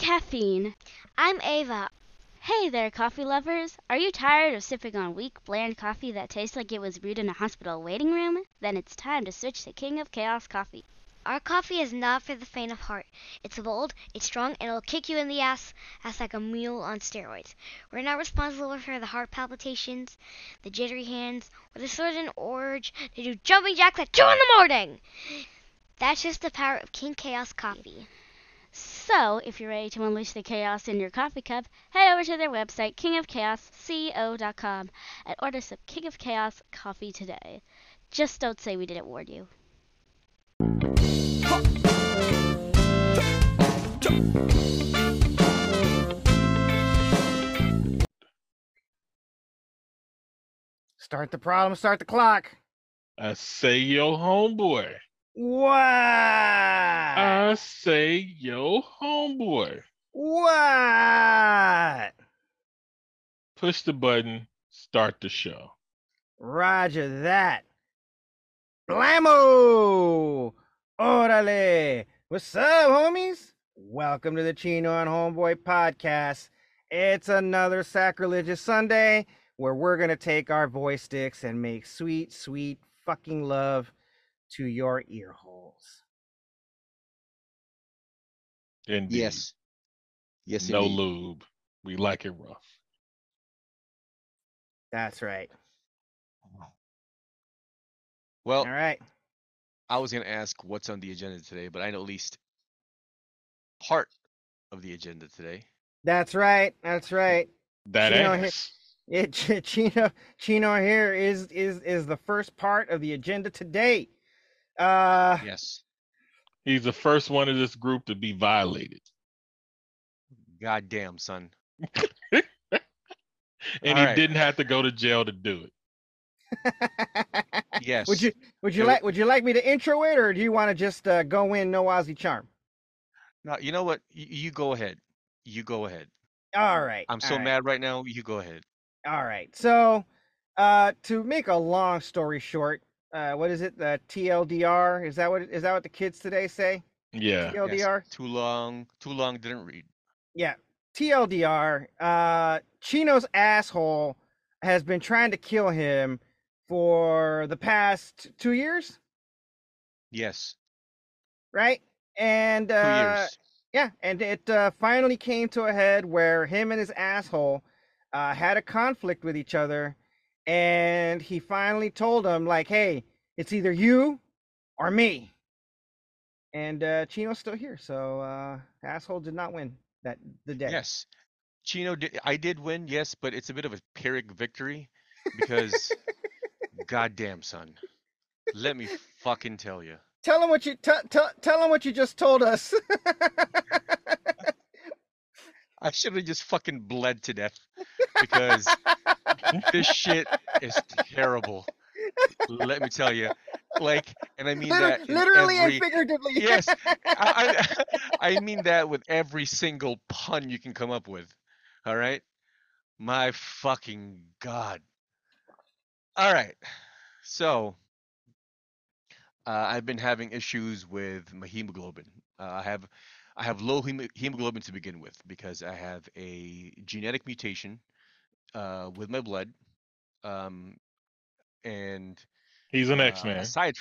caffeine. I'm Ava. Hey there, coffee lovers. Are you tired of sipping on weak, bland coffee that tastes like it was brewed in a hospital waiting room? Then it's time to switch to King of Chaos coffee. Our coffee is not for the faint of heart. It's bold, it's strong, and it'll kick you in the ass, ass like a mule on steroids. We're not responsible for the heart palpitations, the jittery hands, or the sudden urge to do jumping jacks at 2 in the morning. That's just the power of King Chaos coffee. So, if you're ready to unleash the chaos in your coffee cup, head over to their website, kingofchaosco.com, and order some King of Chaos coffee today. Just don't say we didn't warn you. Start the problem, start the clock. I say yo homeboy. What? I say yo homeboy. What? Push the button, start the show. Roger that. Blammo! Orale! What's up, homies? Welcome to the Chino and Homeboy podcast. It's another sacrilegious Sunday where we're going to take our voice sticks and make sweet, sweet fucking love to your ear holes. Indeed. Yes. Yes, No indeed. lube. We like it rough. That's right. Uh-huh. Well, All right. I was going to ask what's on the agenda today, but I know at least part of the agenda today. That's right. That's right. That You know, he- ass. It Chino Chino here is is is the first part of the agenda today. Uh Yes. He's the first one of this group to be violated. God damn, son. And All he right. didn't have to go to jail to do it. Yes. Would you would you It like would you like me to intro it or do you want to just uh, go in no Ozzy charm? No, you know what? You, you go ahead. You go ahead. All right. I'm so all right, mad right now. You go ahead. All right. So, uh to make a long story short, uh what is it? The TLDR? Is that what is that what the kids today say? Yeah. Yes. TLDR? Too long. Too long. Didn't read. Yeah. TLDR, uh Chino's asshole has been trying to kill him for the past 2 years, Yes. right? And Two uh years. yeah, and it uh, finally came to a head where him and his asshole uh, had a conflict with each other, and he finally told him like, "Hey, it's either you or me." And uh, Chino's still here, so uh, asshole did not win that the day. Yes. Chino did I did win, yes, but it's a bit of a Pyrrhic victory because goddamn son. Let me fucking tell you. Tell him what you tell tell tell him what you just told us. I should have just fucking bled to death because this shit is terrible. Let me tell you. Like, and I mean Liter- that literally every, and figuratively. Yes, I, I, I mean that with every single pun you can come up with. All right? My fucking god. All right. So, uh, I've been having issues with my hemoglobin. Uh, I have I have low hemoglobin to begin with because I have a genetic mutation uh, with my blood. Um, and He's an uh, X Man. Aside,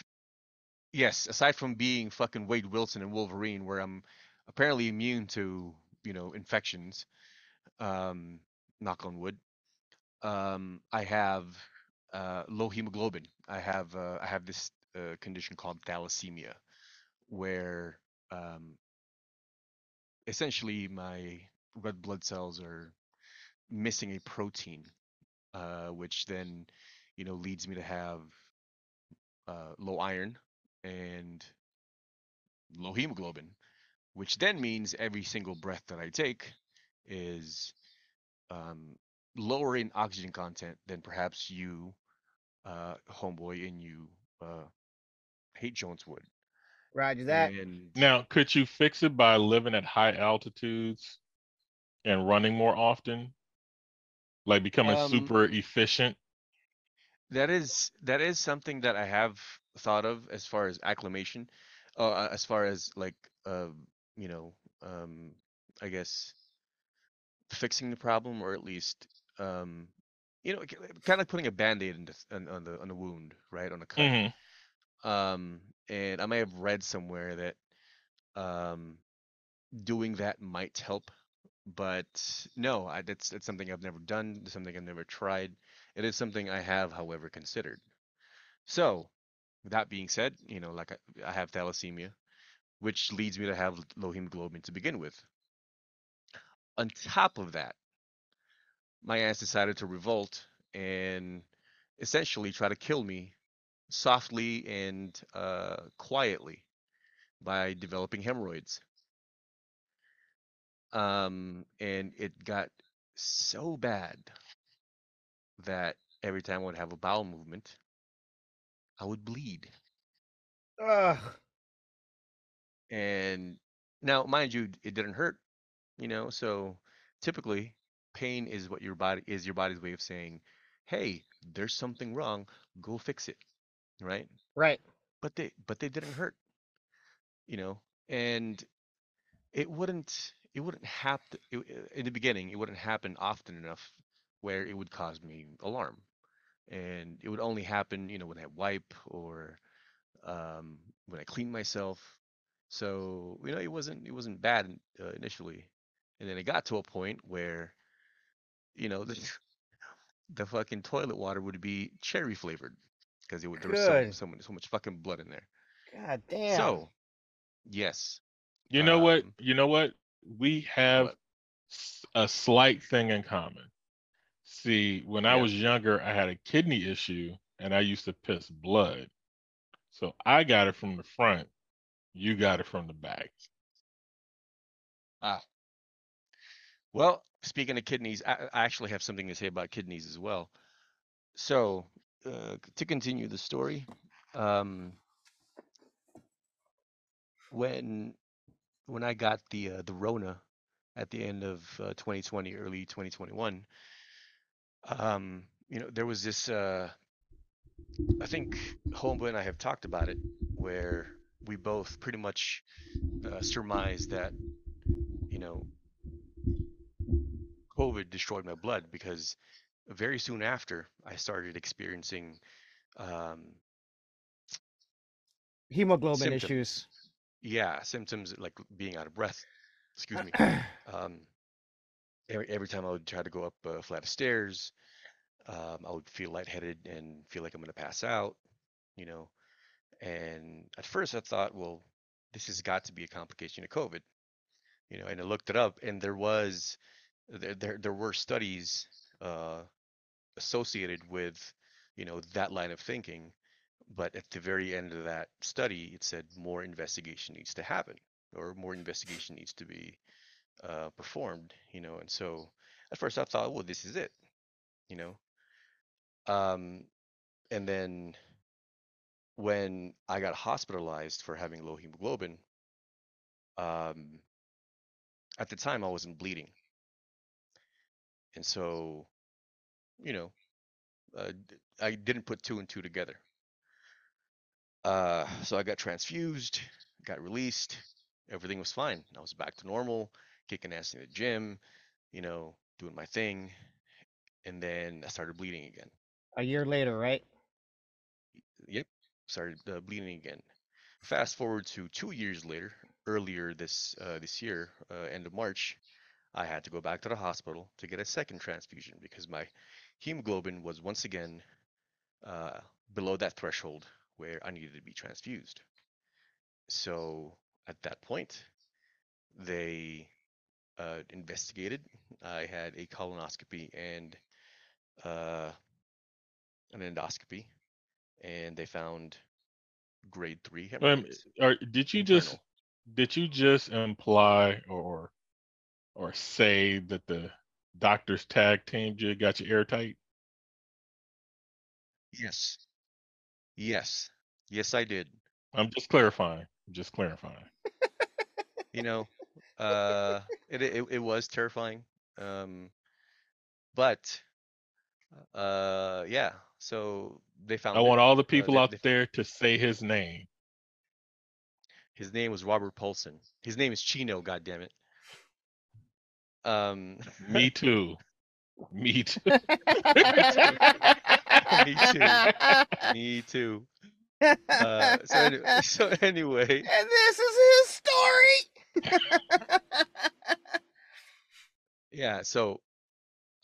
yes, aside from being fucking Wade Wilson and Wolverine, where I'm apparently immune to you know infections, um, knock on wood. Um, I have uh, low hemoglobin. I have uh, I have this uh, condition called thalassemia, where um, essentially my red blood cells are missing a protein, uh, which then you know leads me to have uh, low iron and low hemoglobin, which then means every single breath that I take is um, lower in oxygen content than perhaps you, uh, homeboy, and you uh, hate Jones would. Roger that. And Now, could you fix it by living at high altitudes and running more often? Like becoming Um, super efficient? that is that is something that I have thought of as far as acclimation, uh, as far as like uh, you know, um, I guess, fixing the problem or at least, um, you know, kind of putting a band-aid in the, on, on the on the wound, right, on the cut. hmm Um, and I may have read somewhere that um, doing that might help, but no, I, something I've never done. Something I've never tried. It is something I have, however, considered. So, with that being said, you know, like I, I have thalassemia, which leads me to have low hemoglobin to begin with. On top of that, my ass decided to revolt and essentially try to kill me softly and uh, quietly by developing hemorrhoids. Um, and it got so bad that every time I would have a bowel movement, I would bleed. Ugh. And now, mind you, it didn't hurt, you know. So typically, pain is what your body is your body's way of saying, "Hey, there's something wrong. Go fix it." Right? Right. But they but they didn't hurt, you know. And it wouldn't it wouldn't happen in the beginning. It wouldn't happen often enough where it would cause me alarm, and it would only happen, you know, when I wipe or um, when I clean myself. So you know, it wasn't it wasn't bad uh, initially, and then it got to a point where, you know, the the fucking toilet water would be cherry flavored because it would there was so so much so much fucking blood in there. God damn. So, yes, You know what? Um, You know what? We have what? s- a slight thing in common. See, when I was younger, I had a kidney issue and I used to piss blood. So I got it from the front. You got it from the back. Ah, well, speaking of kidneys, I, I actually have something to say about kidneys as well. So, uh, to continue the story, um, when when I got the uh, the Rona at the end of uh, 2020, early 2021, um, you know, there was this. Uh, I think Homeboy and I have talked about it, where we both pretty much uh, surmised that, you know, COVID destroyed my blood because very soon after I started experiencing um, Hemoglobin symptoms. issues. yeah, symptoms like being out of breath. Excuse me. Um, every, every time I would try to go up a flight of stairs, um, I would feel lightheaded and feel like I'm going to pass out, you know. And at first I thought, well, this has got to be a complication of COVID, you know. And I looked it up, and there was, there there, there were studies uh, associated with, you know, that line of thinking. But at the very end of that study, it said more investigation needs to happen, or more investigation needs to be uh, performed, you know. And so at first I thought, well, this is it, you know. Um, and then when I got hospitalized for having low hemoglobin, um, at the time I wasn't bleeding, and so, you know, uh, I didn't put two and two together. Uh, so I got transfused, got released, everything was fine. I was back to normal, kicking ass in the gym, you know, doing my thing, and then I started bleeding again. A year later, right? Yep, started uh, bleeding again. Fast forward to two years later, earlier this uh, this year, uh, end of March, I had to go back to the hospital to get a second transfusion because my hemoglobin was once again uh, below that threshold where I needed to be transfused. So at that point, they uh, investigated. I had a colonoscopy and uh, an endoscopy, and they found grade three Um, hemorrhoids. or did you just did you just imply or or say that the doctors tag teamed you, got you airtight? Yes. Yes. Yes, I did. I'm just clarifying. I'm just clarifying. You know, uh, it it, it was terrifying. Um, but uh, yeah. So they found I it. want all the Uh, people they, out they, there to say his name. his name was Robert Paulson. His name is Chino. God damn it. Um, Me too. Me too. Me too. me too. Uh, so, any- so anyway, and this is his story. yeah. So,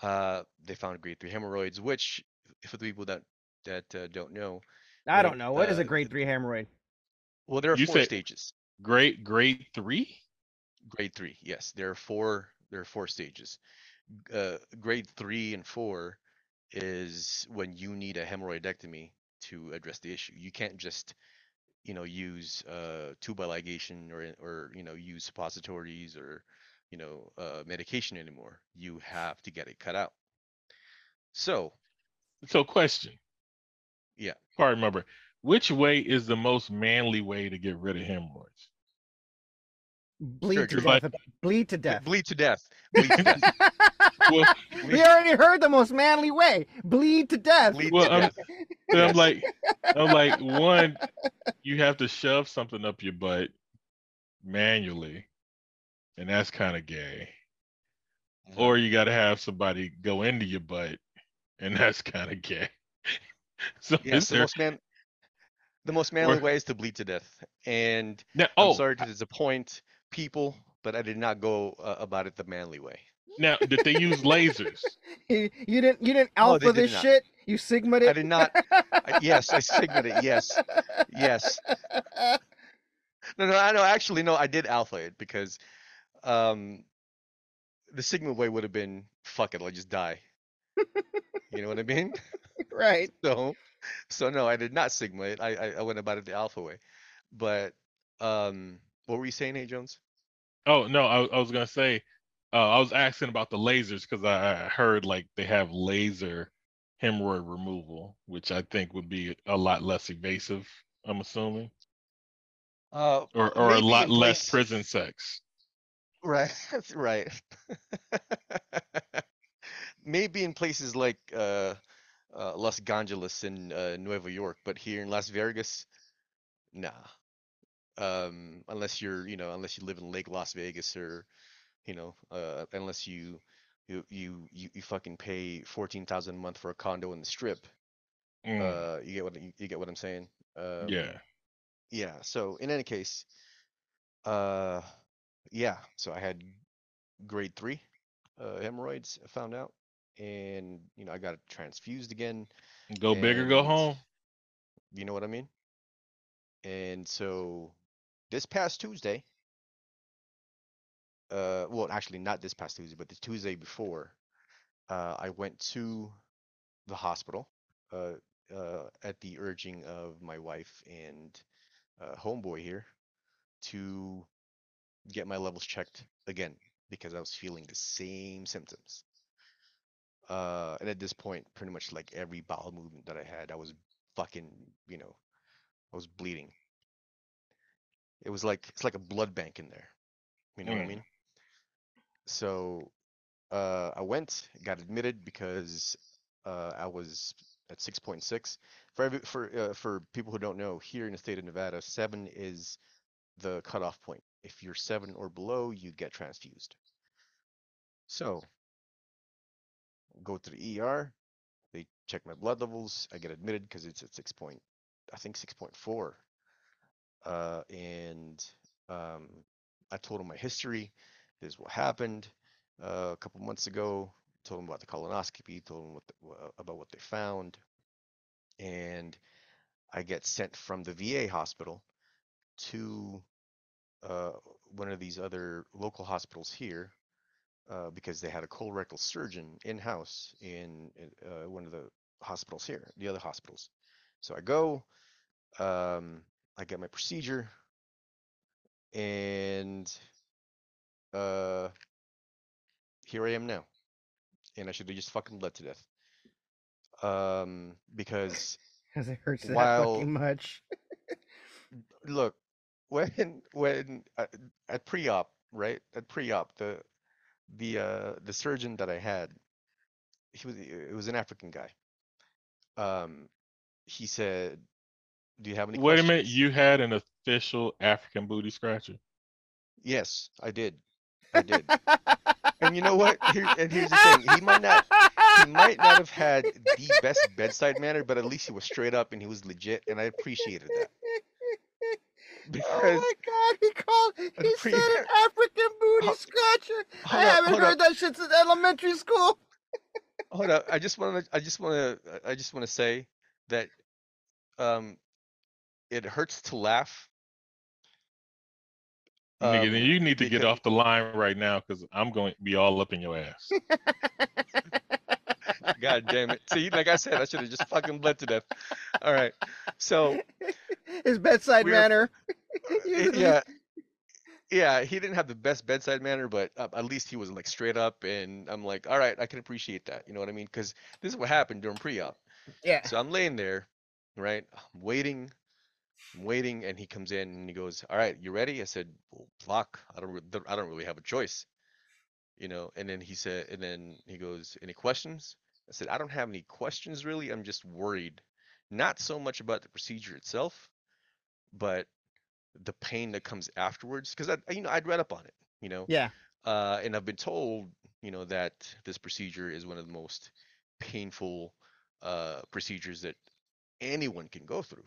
uh, they found grade three hemorrhoids, which, for the people that that uh, don't know, I don't know. What is Uh, a grade three hemorrhoid? well, there are You four stages. Great grade three? Grade three, yes, there are four. There are four stages. Uh, grade three and four is when you need a hemorrhoidectomy to address the issue. You can't just, you know, use uh, tubal ligation or or you know use suppositories or you know uh, medication anymore. You have to get it cut out. So So question. Yeah. I remember. Which way is the most manly way to get rid of hemorrhoids? Bleed Sure, to Drew. death. Bleed to death. bleed to death. Bleed to death. Well, we already heard the most manly way. Bleed to death. Bleed Well, to I'm- death. I'm like, I'm like, one, you have to shove something up your butt manually, and that's kind of gay. Mhm. Or you got to have somebody go into your butt, and that's kind of gay. so Yes, is the there most man. The most manly Or- way is to bleed to death, and now? I'm Oh, sorry to disappoint people, but I did not go uh, about it the manly way. now did they use lasers? you, you didn't. You didn't No, alpha did this not. shit. You sigma it. I did not. I- yes, I sigmaed it. Yes, yes. No, no, I know. Actually, no, I did alpha it because, um, the sigma way would have been fuck it, I'll just die. You know what I mean? right. So, so no, I did not sigma it. I, I I went about it the alpha way, but um, what were you saying, Hey Jones? Oh no, I, I was gonna say, uh, I was asking about the lasers because I I heard like they have laser hemorrhoid removal, which I think would be a lot less invasive. I'm assuming, Uh, or or a lot less prison sex. Right, that's right. Maybe in places like uh, uh, Los Angeles and uh, Nueva York, but here in Las Vegas, nah. Um, unless you're, you know, unless you live in Lake Las Vegas or, you know, uh, unless you you you you, fucking pay fourteen thousand a month for a condo in the Strip. Mm, Uh, you get what you, you get what I'm saying? Um, yeah. yeah so in any case uh yeah so i had grade three uh hemorrhoids I found out and you know i got transfused again Go big or go home. you know what i mean and so this past tuesday uh well actually not this past tuesday but the tuesday before uh i went to the hospital uh uh at the urging of my wife and uh homeboy here to get my levels checked again because I was feeling the same symptoms. Uh, and at this point, pretty much like every bowel movement that I had, I was fucking, you know, I was bleeding. It was like it's like a blood bank in there. You know what I Mm. mean? So, uh, I went, got admitted because uh, I was at 6.6. For every, for uh, for people who don't know, here in the state of Nevada, seven is the cutoff point. If you're seven or below, you get transfused. So, go to the ER. They check my blood levels. I get admitted because it's at six point, I think six point four. Uh, and um, I told him my history. This is what happened uh, a couple months ago. Told him about the colonoscopy. Told him what the, about what they found. And I get sent from the VA hospital to uh, one of these other local hospitals here uh, because they had a colorectal surgeon in house in uh, one of the hospitals here, the other hospitals. So I go, um, I get my procedure, and uh, here I am now. And I should have just fucking bled to death. Um, because Because it hurts that fucking much. look when when uh, at pre-op right at pre-op the the uh the surgeon that i had he was it was an african guy um he said do you have any Wait a minute, you had an official African booty scratcher. yes i did i did And you know what? Here, and here's the thing: he might not, he might not have had the best bedside manner, but at least he was straight up and he was legit, and I appreciated that. Oh my god, he called he pre- said an African booty Hold- scratcher. I up, haven't heard up. that shit since elementary school. hold up, I just want to, I just want to, I just want to say that, um, it hurts to laugh. Nigga, Um, then you need to get off the line right now because I'm going to be all up in your ass. God damn it! See, like I said, I should have just fucking bled to death. All right, so His bedside manner. I- yeah yeah he didn't have the best bedside manner but uh, at least he was like straight up and i'm like all right i can appreciate that you know what i mean because this is what happened during pre-op Yeah. so i'm laying there right i'm waiting i'm waiting and he comes in and he goes all right you ready? I said well, fuck i don't re- i don't really have a choice. You know and then he said and then he goes any questions? I said i don't have any questions really. I'm just worried. Not so much about the procedure itself but the pain that comes afterwards because I you know I'd read up on it you know Yeah. uh, and I've been told you know that this procedure is one of the most painful uh, procedures that anyone can go through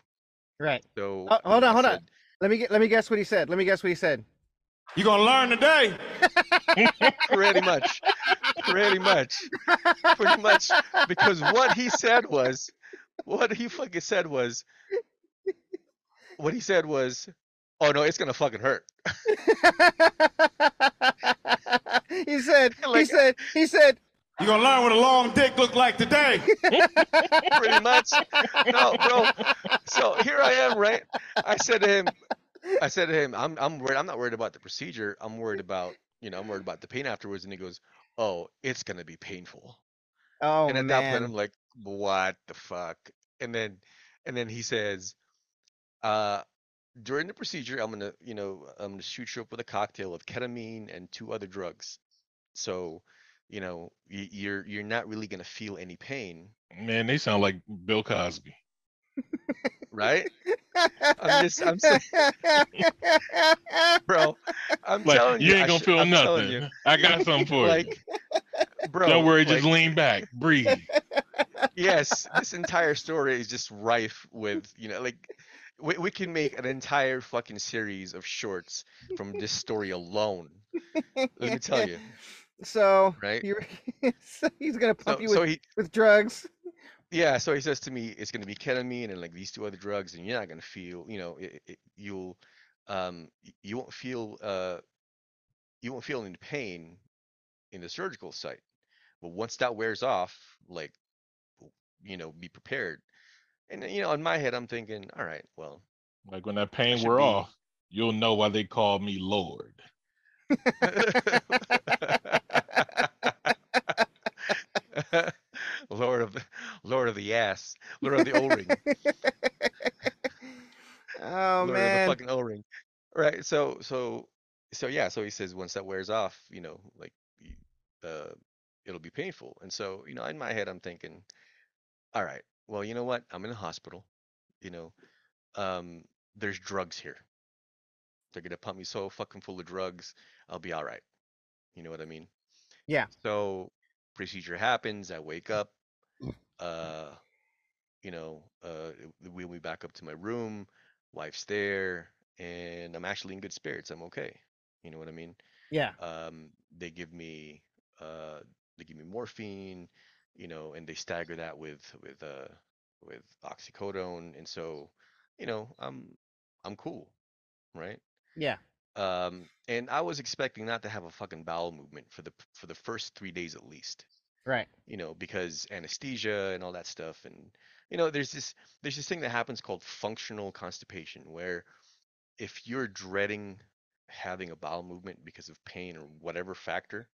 Right. so Oh, hold on, I hold on. Let me get let me guess what he said. Let me guess what he said. You gonna learn today? pretty much pretty much pretty much because what he said was what he fucking said was what he said was oh no it's gonna fucking hurt he said he said he said You gonna learn what a long dick look like today? pretty much. No, bro. So here I am, right? I said to him, I said to him, I'm I'm worried. I'm not worried about the procedure. I'm worried about, you know, I'm worried about the pain afterwards. And he goes, Oh, it's gonna be painful. Oh and at that point. I'm like, What the fuck? And then, and then he says, uh. During the procedure, I'm gonna, you know, I'm gonna shoot you up with a cocktail of ketamine and two other drugs. So, you know, y- you're you're not really gonna feel any pain, Man, they sound like Bill Cosby. right? I'm just- I'm saying- bro. I'm Like, telling you, you ain't gonna feel I'm nothing. you, I got something for you. bro. Don't worry, just lean back, breathe. Yes, this entire story is just rife with, you know, like, we we can make an entire fucking series of shorts from this story alone. Let me tell you, So Right? you- so he's gonna pump So, you so with, he, with drugs. yeah, so he says to me, it's gonna be ketamine and like these two other drugs, and you're not gonna feel, you know, it, it, you'll, um, you won't feel, uh, you won't feel any pain in the surgical site. But once that wears off, like, you know, be prepared. And you know, in my head, I'm thinking, all right, well, Like when that pain should wear off, you'll know why they call me Lord. Lord of the Lord of the ass, Lord of the O-ring. oh Lord man. of the fucking O-ring. Right. So so so yeah. So he says once that wears off, you know, like uh, it'll be painful. And so you know, in my head, I'm thinking, all right, well, you know what? I'm in a hospital. You know, um, there's drugs here. They're gonna pump me so fucking full of drugs. I'll be all right. You know what I mean? Yeah. So procedure happens. I wake up. Uh, you know, uh, they wheel me back up to my room. Wife's there, and I'm actually in good spirits. I'm okay. You know what I mean? Yeah. Um, they give me, uh, they give me morphine, you know, and they stagger that with with uh with oxycodone, and so, you know, I'm I'm cool, right? Yeah. Um, and I was expecting not to have a fucking bowel movement for the for the first three days at least Right. you know, because anesthesia and all that stuff. And, you know, there's this there's this thing that happens called functional constipation, where if you're dreading having a bowel movement because of pain or whatever factor,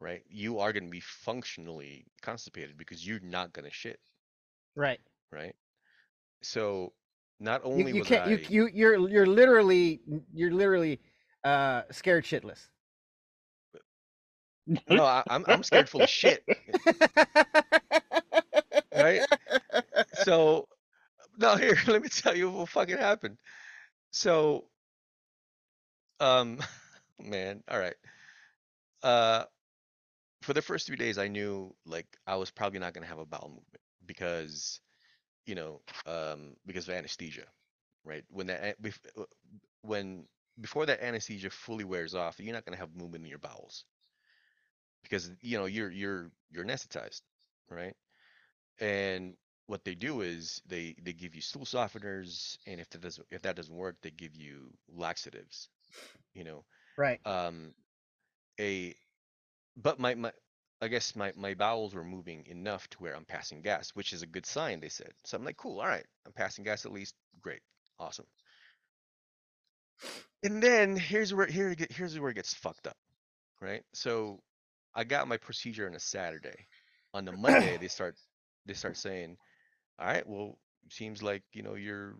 right, you are going to be functionally constipated because you're not going to shit, Right. right? So not You, only you was can't I you you you're you're literally you're literally uh scared shitless. No, I, I'm I'm scared full of shit, right? So no, here, let me tell you what fucking happened. So, um, man, all right. Uh, for the first three days, I knew like I was probably not gonna have a bowel movement because, you know, um, because of anesthesia, right? When that uh, when before that anesthesia fully wears off, you're not gonna have movement in your bowels because you know you're you're you're anesthetized, right? And what they do is they they give you stool softeners, and if that doesn't if that doesn't work, they give you laxatives, you know Right. um a but my my I guess my my bowels were moving enough to where I'm passing gas, which is a good sign, they said. So I'm like, cool, all right, I'm passing gas at least. Great. Awesome. And then here's where here here's where it gets fucked up. Right? So I got my procedure on a Saturday. On the Monday they start they start saying, All right, well, seems like, you know, you're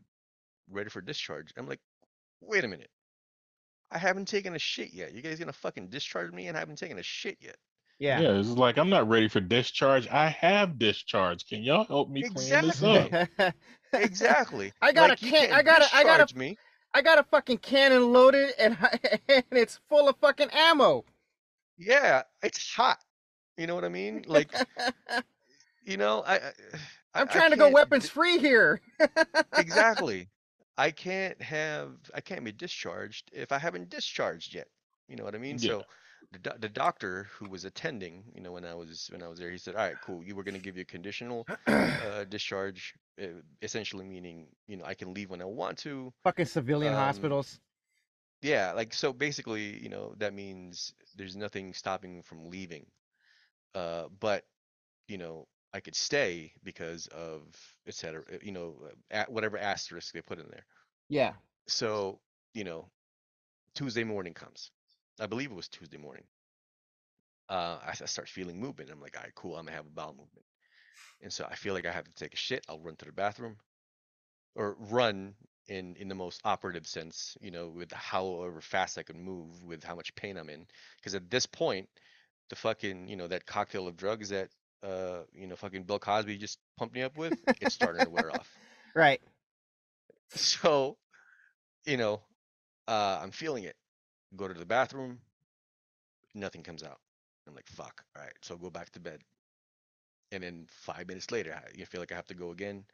ready for discharge. I'm like, wait a minute. I haven't taken a shit yet. You guys gonna fucking discharge me and I haven't taken a shit yet. Yeah. Yeah, it's like I'm not ready for discharge. I have discharge. Can y'all help me clean this Exactly. up? Exactly. I got like, a can- I got a- I got a- me. I got a fucking cannon loaded and, and it's full of fucking ammo. Yeah, it's hot. You know what I mean? Like, you know, I. I I'm I- I trying to go weapons free here. exactly. I can't have. I can't be discharged if I haven't discharged yet. You know what I mean? Yeah. So, the the doctor who was attending, you know, when I was when I was there, he said, "All right, cool. You were going to give you a conditional uh, discharge, uh, essentially meaning, you know, I can leave when I want to." fucking civilian Um, hospitals. Yeah, like so basically, you know, that means there's nothing stopping from leaving. Uh, but, you know, I could stay because of et cetera, uh, you know, at whatever asterisk they put in there. Yeah. So, you know, Tuesday morning comes. I believe it was Tuesday morning. Uh, I, I start feeling movement. I'm like, all right, cool. I'm gonna have a bowel movement. And so I feel like I have to take a shit. I'll run to the bathroom or run in in the most operative sense, you know, with however fast I can move, with how much pain I'm in. Because at this point, the fucking, you know, that cocktail of drugs that uh, you know, fucking Bill Cosby just pumped me up with, it's starting to wear off. Right. So, you know, uh, I'm feeling it. Go to the bathroom, nothing comes out. I'm like, fuck. All right, so go back to bed. And then five minutes later, I- you feel like I have to go again.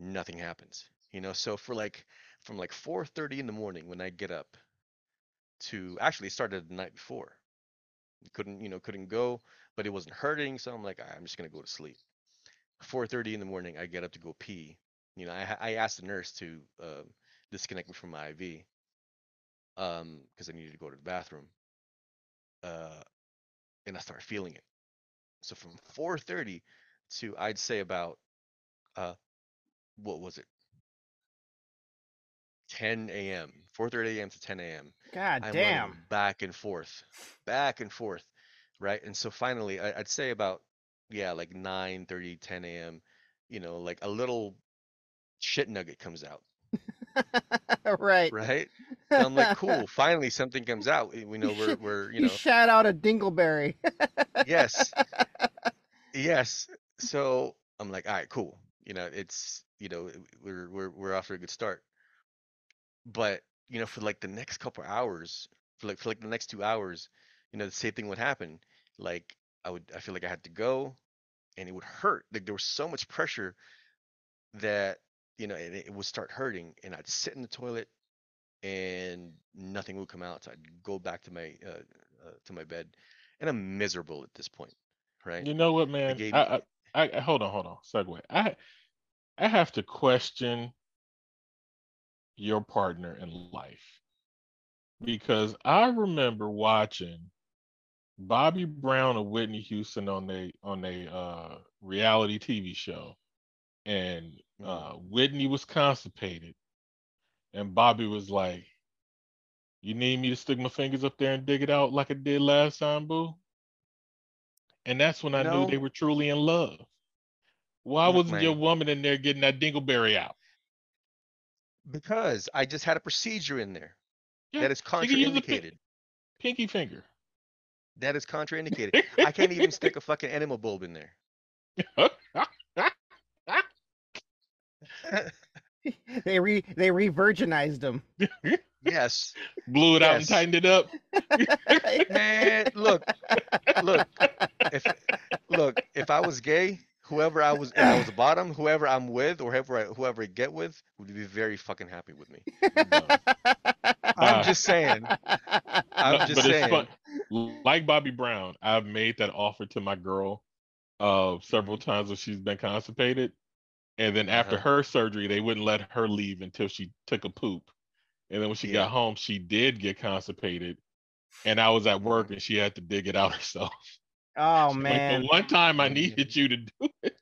Nothing happens. You know, so for like from like 4:30 in the morning when I get up to actually started the night before. Couldn't, you know, couldn't go, but it wasn't hurting, so I'm like, "All right, I'm just gonna go to sleep. 4:30 in the morning, I get up to go pee. You know, I I asked the nurse to um, disconnect me from my IV um because I needed to go to the bathroom. Uh, and I started feeling it. So from 4:30 to I'd say about uh what was it? 10 a.m. 4:30 a.m. to 10 a.m. God I'm damn. back and forth, back and forth, right? And so finally, I, I'd say about yeah, like 9:30, 10 a.m. You know, like a little shit nugget comes out, right. right? And I'm like, cool, finally something comes out. We know we're we're you You know shout out a dingleberry. yes, yes. So I'm like, all right, cool. You know, it's you know we're we're we're off to a good start. But you know, for like the next couple hours, for like for like the next two hours, you know, the same thing would happen. Like I would, I feel like I had to go, and it would hurt. Like there was so much pressure that you know, it, it would start hurting, and I'd sit in the toilet, and nothing would come out. So I'd go back to my uh, uh, to my bed, and I'm miserable at this point, right? You know what, man? I, I, I, I- hold on, hold on. Segue. I, I have to question your partner in life because I remember watching Bobby Brown and Whitney Houston on a on a uh, reality TV show, and uh, Whitney was constipated, and Bobby was like, "You need me to stick my fingers up there and dig it out like I did last time, boo." And that's when I knew they were truly in love. Why wasn't your woman in there getting that dingleberry out? Because I just had a procedure in there Yeah, that is she can use a pi- contraindicated. pinky finger. That is contraindicated. I can't even stick a fucking enema bulb in there. they re they re-virginized them. Yes, Blew it out and tightened it up. man. Look, look. If look, if I was gay, whoever I was, if I was a bottom, whoever I'm with, or whoever I, whoever I get with, would be very fucking happy with me. I'm Uh, just saying. I'm No, just but saying. it's. Like Bobby Brown, I've made that offer to my girl uh several times when she's been constipated. And then after Uh-huh. her surgery, they wouldn't let her leave until she took a poop. And then when she Yeah. got home, she did get constipated. And I was at work and she had to dig it out herself. Oh Like man. the one time I oh, needed you to do it,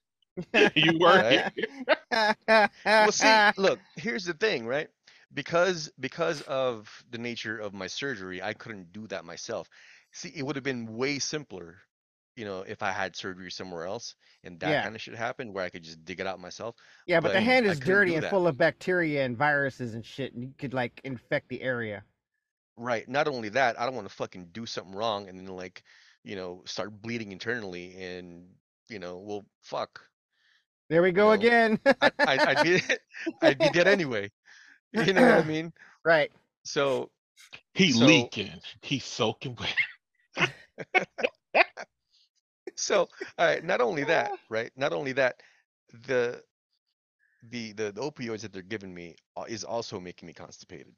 you Right. weren't. well, see, look, here's the thing, right? Because because of the nature of my surgery, I couldn't do that myself. See, it would have been way simpler, you know, if I had surgery somewhere else and that Yeah. kind of shit happened where I could just dig it out myself. Yeah, but the hand is dirty and that. full of bacteria and viruses and shit, and you could like infect the area. Right. Not only that, I don't want to fucking do something wrong and then like, you know, start bleeding internally and, you know, well, fuck. There we go No. again. I, I, I'd be I'd be dead anyway. You know what I mean? right. So He's So- leaking. He's soaking wet. so all right not only that right not only that the the the, the opioids that they're giving me uh, is also making me constipated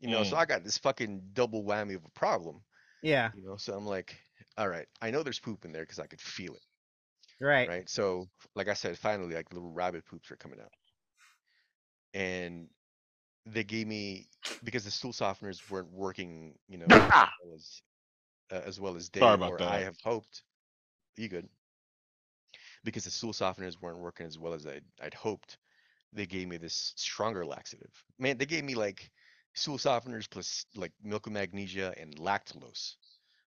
you know so Mm. i got this fucking double whammy of a problem Yeah. you know so i'm like all right i know there's poop in there because i could feel it Right. right? So like i said finally like little rabbit poops are coming out. And they gave me because the stool softeners weren't working you know as well as, uh, as well as they Sorry or i have hoped you good. Because the stool softeners weren't working as well as I'd, I'd hoped they gave me this stronger laxative. Man they gave me like stool softeners plus like milk of magnesia and lactulose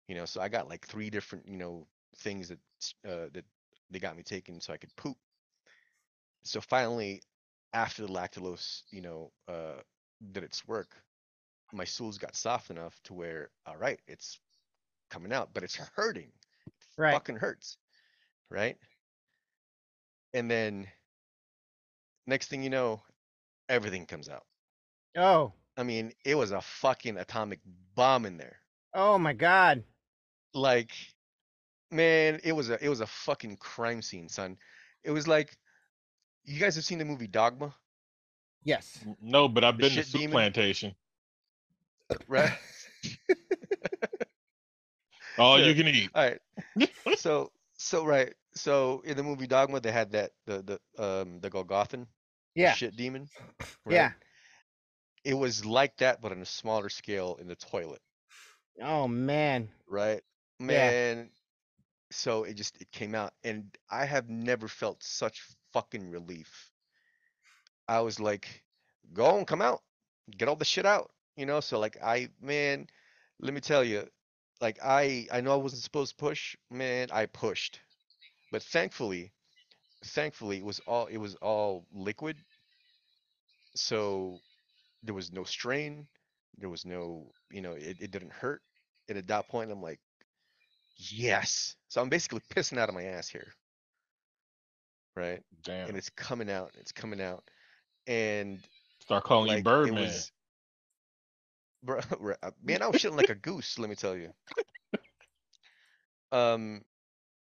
you know so i got like three different you know things that uh, that they got me taking so i could poop so finally after the lactulose you know uh did its work my stools got soft enough to where all right it's coming out but it's hurting it Right. fucking hurts right and then next thing you know everything comes out Oh. i mean it was a fucking atomic bomb in there Oh my God. Like man it was a it was a fucking crime scene son it was like you guys have seen the movie dogma Yes. No, but I've The been to shit soup demon? plantation. right All Yeah. you can eat. all right so so right so in the movie dogma they had that the the um the golgothan the Yeah. shit demon Yeah. it was like that but on a smaller scale in the toilet Oh man. right Yeah. Man so it just it came out and i have never felt such fucking relief. I was like go on come out. Get all the shit out you know so like i man let me tell you like i i know i wasn't supposed to push man i pushed but thankfully thankfully it was all it was all liquid. So there was no strain there was no you know it, it didn't hurt and at that point i'm like yes so i'm basically pissing out of my ass here right Damn. and it's coming out it's coming out and Start calling like you it Birdman. was bro re- uh, man i was shitting like a goose let me tell you um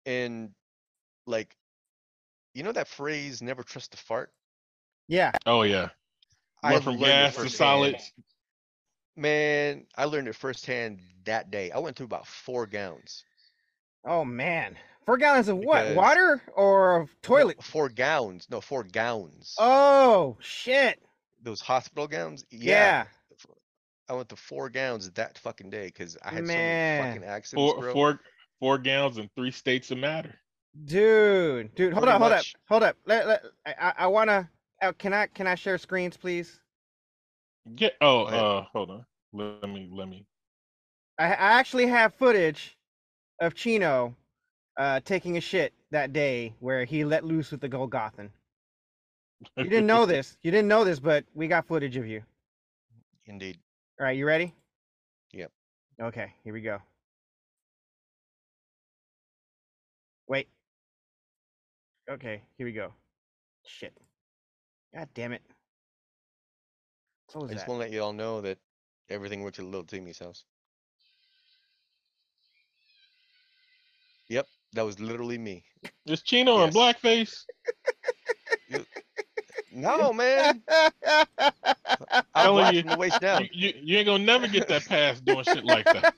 and like you know that phrase never trust a fart Yeah. Oh yeah. I Went from learned it gas to firsthand. solids. man i learned it firsthand that day i went through about four gowns Oh man. Four gallons of what? Because- Water or of No, toilet? four gowns no four gowns Oh shit. those hospital gowns Yeah. I went to four gowns that fucking day because i had so many fucking accidents Four bro. four four gallons in three states of matter. Dude. Dude, hold Pretty up, hold much. up. Hold up. Let, let, I, I, I wanna uh, can I can I share screens please? Get oh uh hold on. Let me let me I, I actually have footage of Chino uh, taking a shit that day where he let loose with the Golgothan. You didn't know this. You didn't know this, but we got footage of you. indeed All right, you ready? Yep. Okay, here we go. Wait. Okay, here we go. Shit. God damn it. I just want to let you all know that everything worked at Little Timmy's house. Yep, That was literally me. Is Chino in Yes. blackface? No, man. I'm black you, the waist down. You, you, you ain't gonna never get that pass doing shit like that.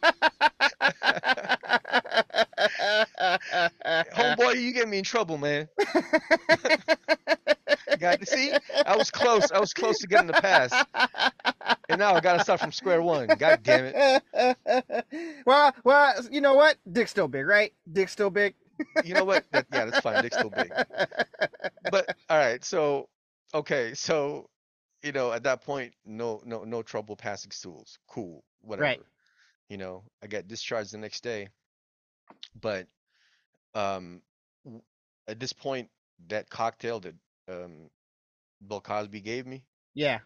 Homeboy, you get me in trouble, man. Got see, I was close. I was close to getting the pass, and now I gotta start from square one. God damn it! well, well, you know what? Dick's still big, right? Dick's still big. You know what? That, yeah, that's fine. Dick's still big. But all right, so okay, so you know, at that point, no, no, no trouble passing stools. Cool, whatever. Right. You know, I got discharged the next day, but um, at this point, that cocktail that um Bill Cosby gave me, yeah.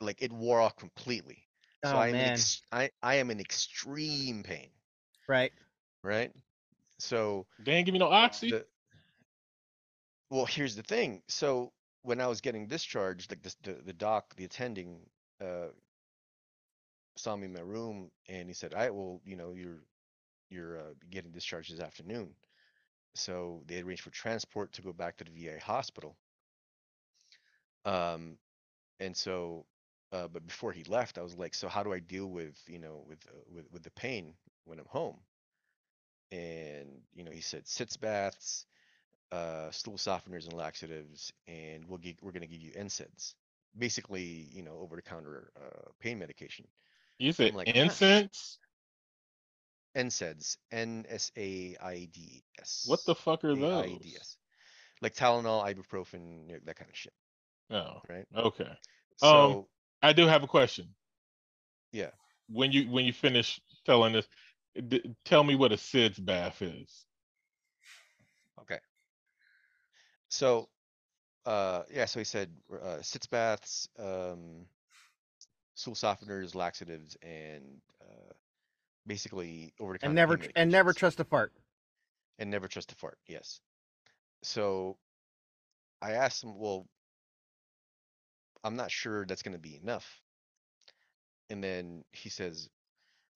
like it wore off completely. So Oh I am in man. ex- I I am in extreme pain, Right. right? So They ain't give me no oxy. the well, here's the thing. So when I was getting discharged, like this, the the doc, the attending, uh, saw me in my room and he said, "I well, you know, you're you're uh, getting discharged this afternoon." So they arranged for transport to go back to the VA hospital. Um, and so, uh, but before he left, I was like, "So how do I deal with you know with uh, with with the pain when I'm home?" And you know, he said, "Sitz baths." uh, stool softeners and laxatives, and we'll gi- we're going to give you NSAIDs, basically, you know, over-the-counter uh, pain medication. You said like, I'm not sh- incense? NSAIDs, N-S-A-I-D-S. What the fuck are those? A-I-D-S. Like Tylenol, ibuprofen, you know, that kind of shit, Oh, right? okay. Um, So, I do have a question. yeah, When you when you finish telling this, d- tell me what a sitz bath is. okay. So, uh, yeah, so he said uh, sitz baths, um, stool softeners, laxatives, and uh, basically over-the-counter And never pain and never trust a fart. and never trust a fart. Yes. So I asked him, well, I'm not sure that's going to be enough. And then he says,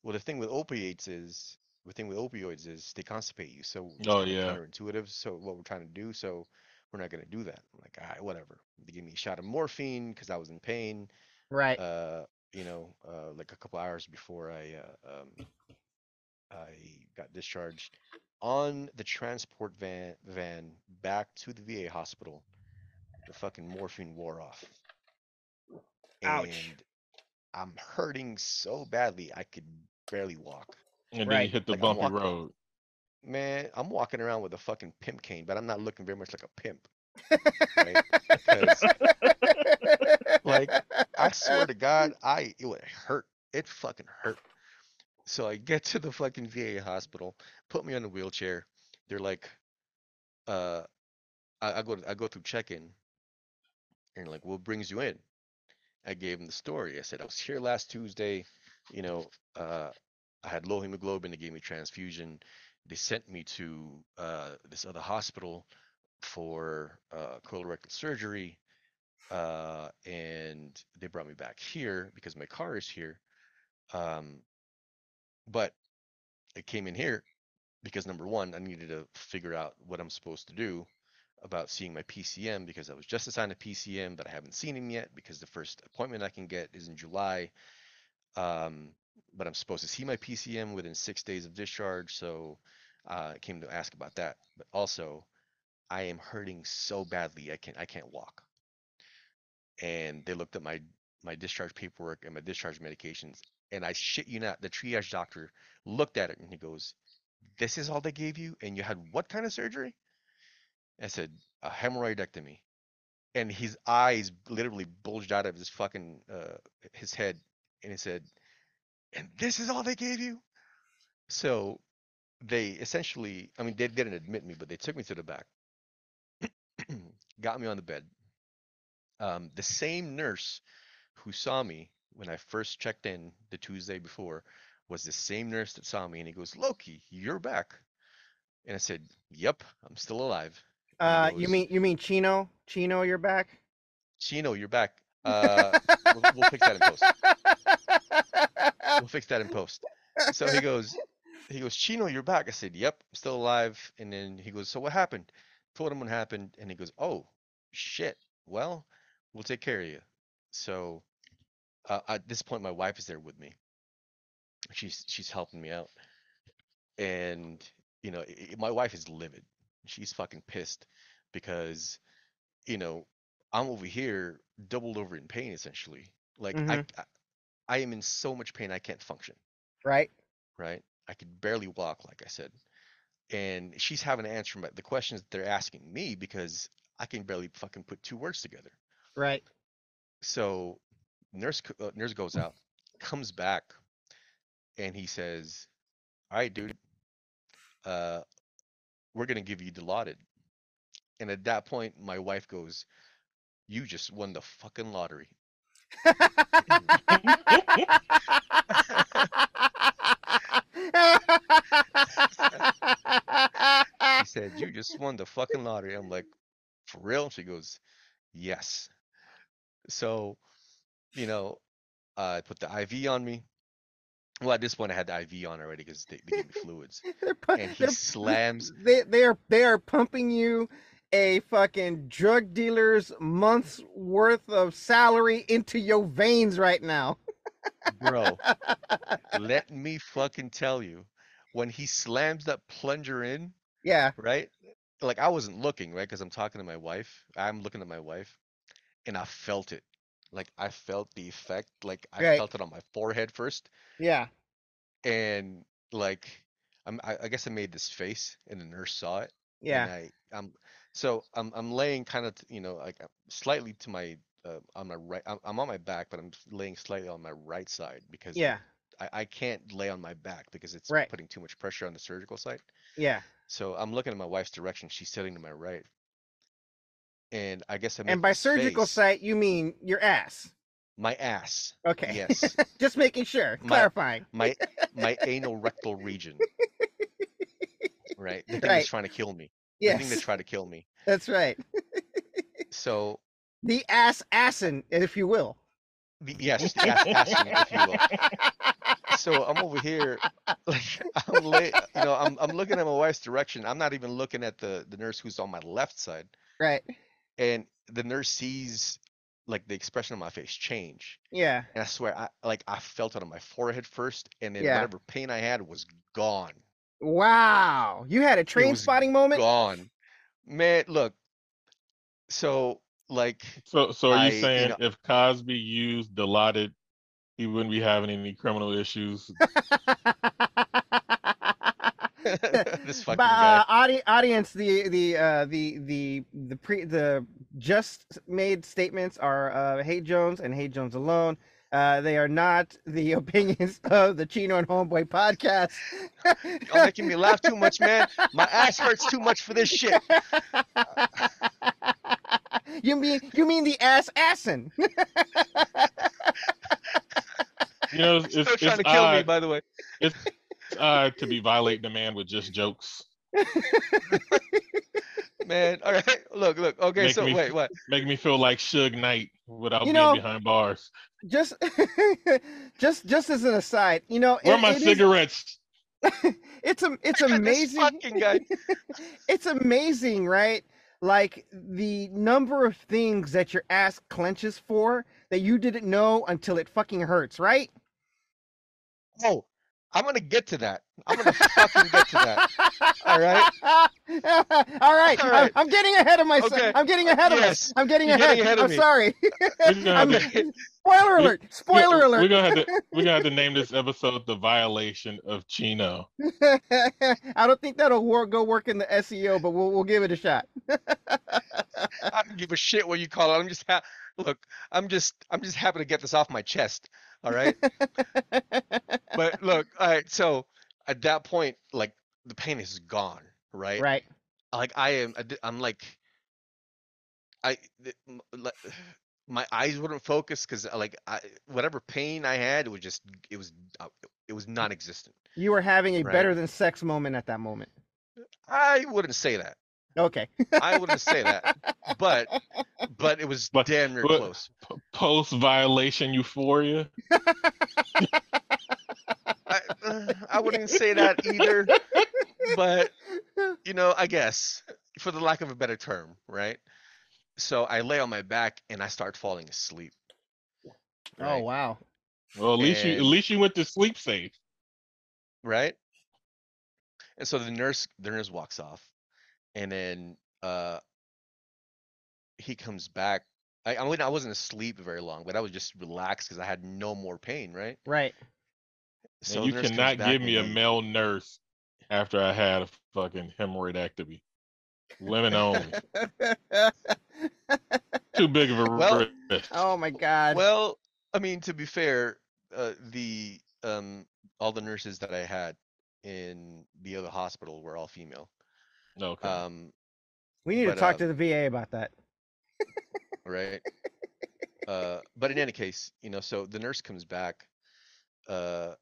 well, the thing with opiates is, the thing with opioids is they constipate you. So Oh, yeah. counterintuitive. So what we're trying to do, so we're not going to do that. I'm like, all right, whatever. They gave me a shot of morphine because I was in pain. Right. Uh, you know, uh, like a couple hours before I uh, um, I got discharged on the transport van van back to the VA hospital. The fucking morphine wore off. Ouch. And I'm hurting so badly I could barely walk. And then Right. you hit the Like, bumpy walking- road. Man, I'm walking around with a fucking pimp cane, but I'm not looking very much like a pimp. Right? Because like I swear to God, I it would hurt. It fucking hurt. So I get to the fucking VA hospital, put me on the wheelchair. They're like, uh, I, I go I go through check-in, and like, what brings you in? I gave them the story. I said I was here last Tuesday. You know, uh, I had low hemoglobin. They gave me transfusion. They sent me to uh, this other hospital for uh, colorectal surgery uh, and they brought me back here because my car is here. Um, but I came in here because number one, I needed to figure out what I'm supposed to do about seeing my PCM because I was just assigned a PCM, but I haven't seen him yet because the first appointment I can get is in July. Um, but I'm supposed to see my PCM within six days of discharge, so uh, I came to ask about that. But also, I am hurting so badly I can't I can't walk and they looked at my my discharge paperwork and my discharge medications and i shit you not the triage doctor looked at it and he goes this is all they gave you? And you had what kind of surgery? I said a hemorrhoidectomy. And his eyes literally bulged out of his fucking uh his head and he said and this is all they gave you? So they essentially i mean they didn't admit me but they took me to the back got me on the bed. Um, the same nurse who saw me when I first checked in the Tuesday before was the same nurse that saw me, and he goes, "Loki, you're back," and I said, "Yep, I'm still alive." Uh, he you mean you mean Chino? Chino, you're back. Chino, you're back. Uh, we'll, we'll fix that in post. We'll fix that in post. So he goes, he goes, Chino, you're back. I said, Yep, I'm still alive. And then he goes, So what happened? Told him what happened, and he goes, Oh, shit. Well, we'll take care of you. So uh, at this point, my wife is there with me. She's she's helping me out, and you know, i- i- my wife is livid. She's fucking pissed because you know I'm over here doubled over in pain essentially. Like I, Mhm. I I am in so much pain I can't function right? right? I could barely walk, like I said. And she's having to answer the questions that they're asking me because I can barely fucking put two words together. Right. So nurse uh, nurse goes out, comes back, and he says, "All right, dude, uh, we're gonna give you Dilaudid." And at that point, my wife goes, "You just won the fucking lottery." She said, "You just won the fucking lottery." I'm like, "For real?" She goes, "Yes." So, you know, uh, put the IV on me. Well, at this point, I had the IV on already because they, they gave me fluids. Pu- And he slams. They they are they are pumping you a fucking drug dealer's month's worth of salary into your veins right now. Bro, let me fucking tell you, when he slams that plunger in, Yeah. right? Like I wasn't looking, right? Because I'm talking to my wife. I'm looking at my wife, and I felt it. Like I felt the effect. Like I Right. felt it on my forehead first, Yeah. and like I'm. I, I guess I made this face, and the nurse saw it. Yeah. And I, I'm. So I'm. I'm laying kind of, you know, like uh, slightly to my. Uh, on my right, I'm, I'm on my back, but I'm laying slightly on my right side because Yeah. I, I can't lay on my back because it's Right. putting too much pressure on the surgical site. Yeah. So I'm looking at my wife's direction. She's sitting to my right. And I guess I And by surgical face, site, you mean your ass. my ass. Okay. Yes. Just making sure. My- Clarifying. My my anal rectal region. Right? The thing Right. that's trying to kill me. Yes. The thing that Yes. tried to kill me. That's right. So The ass assin, if you will. the, yes, the ass, assing, if you will. So I'm over here, like I'm lay, you know, I'm I'm looking at my wife's direction. I'm not even looking at the the nurse who's on my left side. Right. And the nurse sees like the expression on my face change Yeah. and i swear i like i felt it on my forehead first and then Yeah. whatever pain i had was gone Wow. You had a Trainspotting moment? gone man look so like So, so are I- you you saying know- if Cosby used Dilaudid, he wouldn't be having any criminal issues? this fucking But, guy uh, audi- audience, the the uh, the the the pre the just made statements are uh, Hey Jones and Hey Jones alone. Uh, they are not the opinions of the Chino and Homeboy podcast. you're making me laugh too much man my ass hurts too much for this shit you mean you mean the ass assin? You know, it's, still it's, trying it's to kill me by the way it's odd to be violating a man with just jokes. man all right look look okay Make so me- wait what Make me feel like Suge Knight without You being behind bars. just just just as an aside, you know, Where it- are my it is- cigarettes? it's a it's amazing. fucking guy it's amazing, right? Like the number of things that your ass clenches for that you didn't know until it fucking hurts, right? Oh, I'm gonna get to that. I'm gonna fucking get to that. All right. All right. All I'm- I'm, getting ahead of myself. Okay. I'm getting ahead of Yes. us. I'm getting ahead. getting ahead of I'm me. sorry. We're gonna have I'm- to, Spoiler alert. Spoiler We're alert. gonna have to we're gonna have to name this episode "The Violation of Chino." I don't think that'll work, go work in the SEO, but we'll we'll give it a shot. I don't give a shit what you call it. I'm just ha- look. I'm just I'm just happy to get this off my chest. All right. but look. All right. So at that point, like the pain is gone. Right. right. Like I am. I'm like. I. like, My eyes wouldn't focus because like I whatever pain I had it was just it was uh, it was non-existent. You were having a Right. better than sex moment at that moment. I wouldn't say that. Okay. I wouldn't say that. But but it was But- damn near but- close. Post violation euphoria. I, uh, I wouldn't say that either. But you know, I guess for the lack of a better term, right? So I lay on my back and I start falling asleep. Oh wow. Well, at least you at least you went to sleep safe. right? And so the nurse the nurse walks off, and then uh he comes back. I I, mean, I wasn't asleep very long, but I was just relaxed because I had no more pain, right? Right. So and you the nurse comes cannot give me a then- male nurse after I had a fucking hemorrhoidectomy. Women only. Too big of a Well, risk. oh my god. Well, I mean, to be fair, uh, the um all the nurses that I had in the other hospital were all female. Okay. Um, we need to talk uh, to the VA about that. right? uh, but in any case, you know, so the nurse comes back. Uh,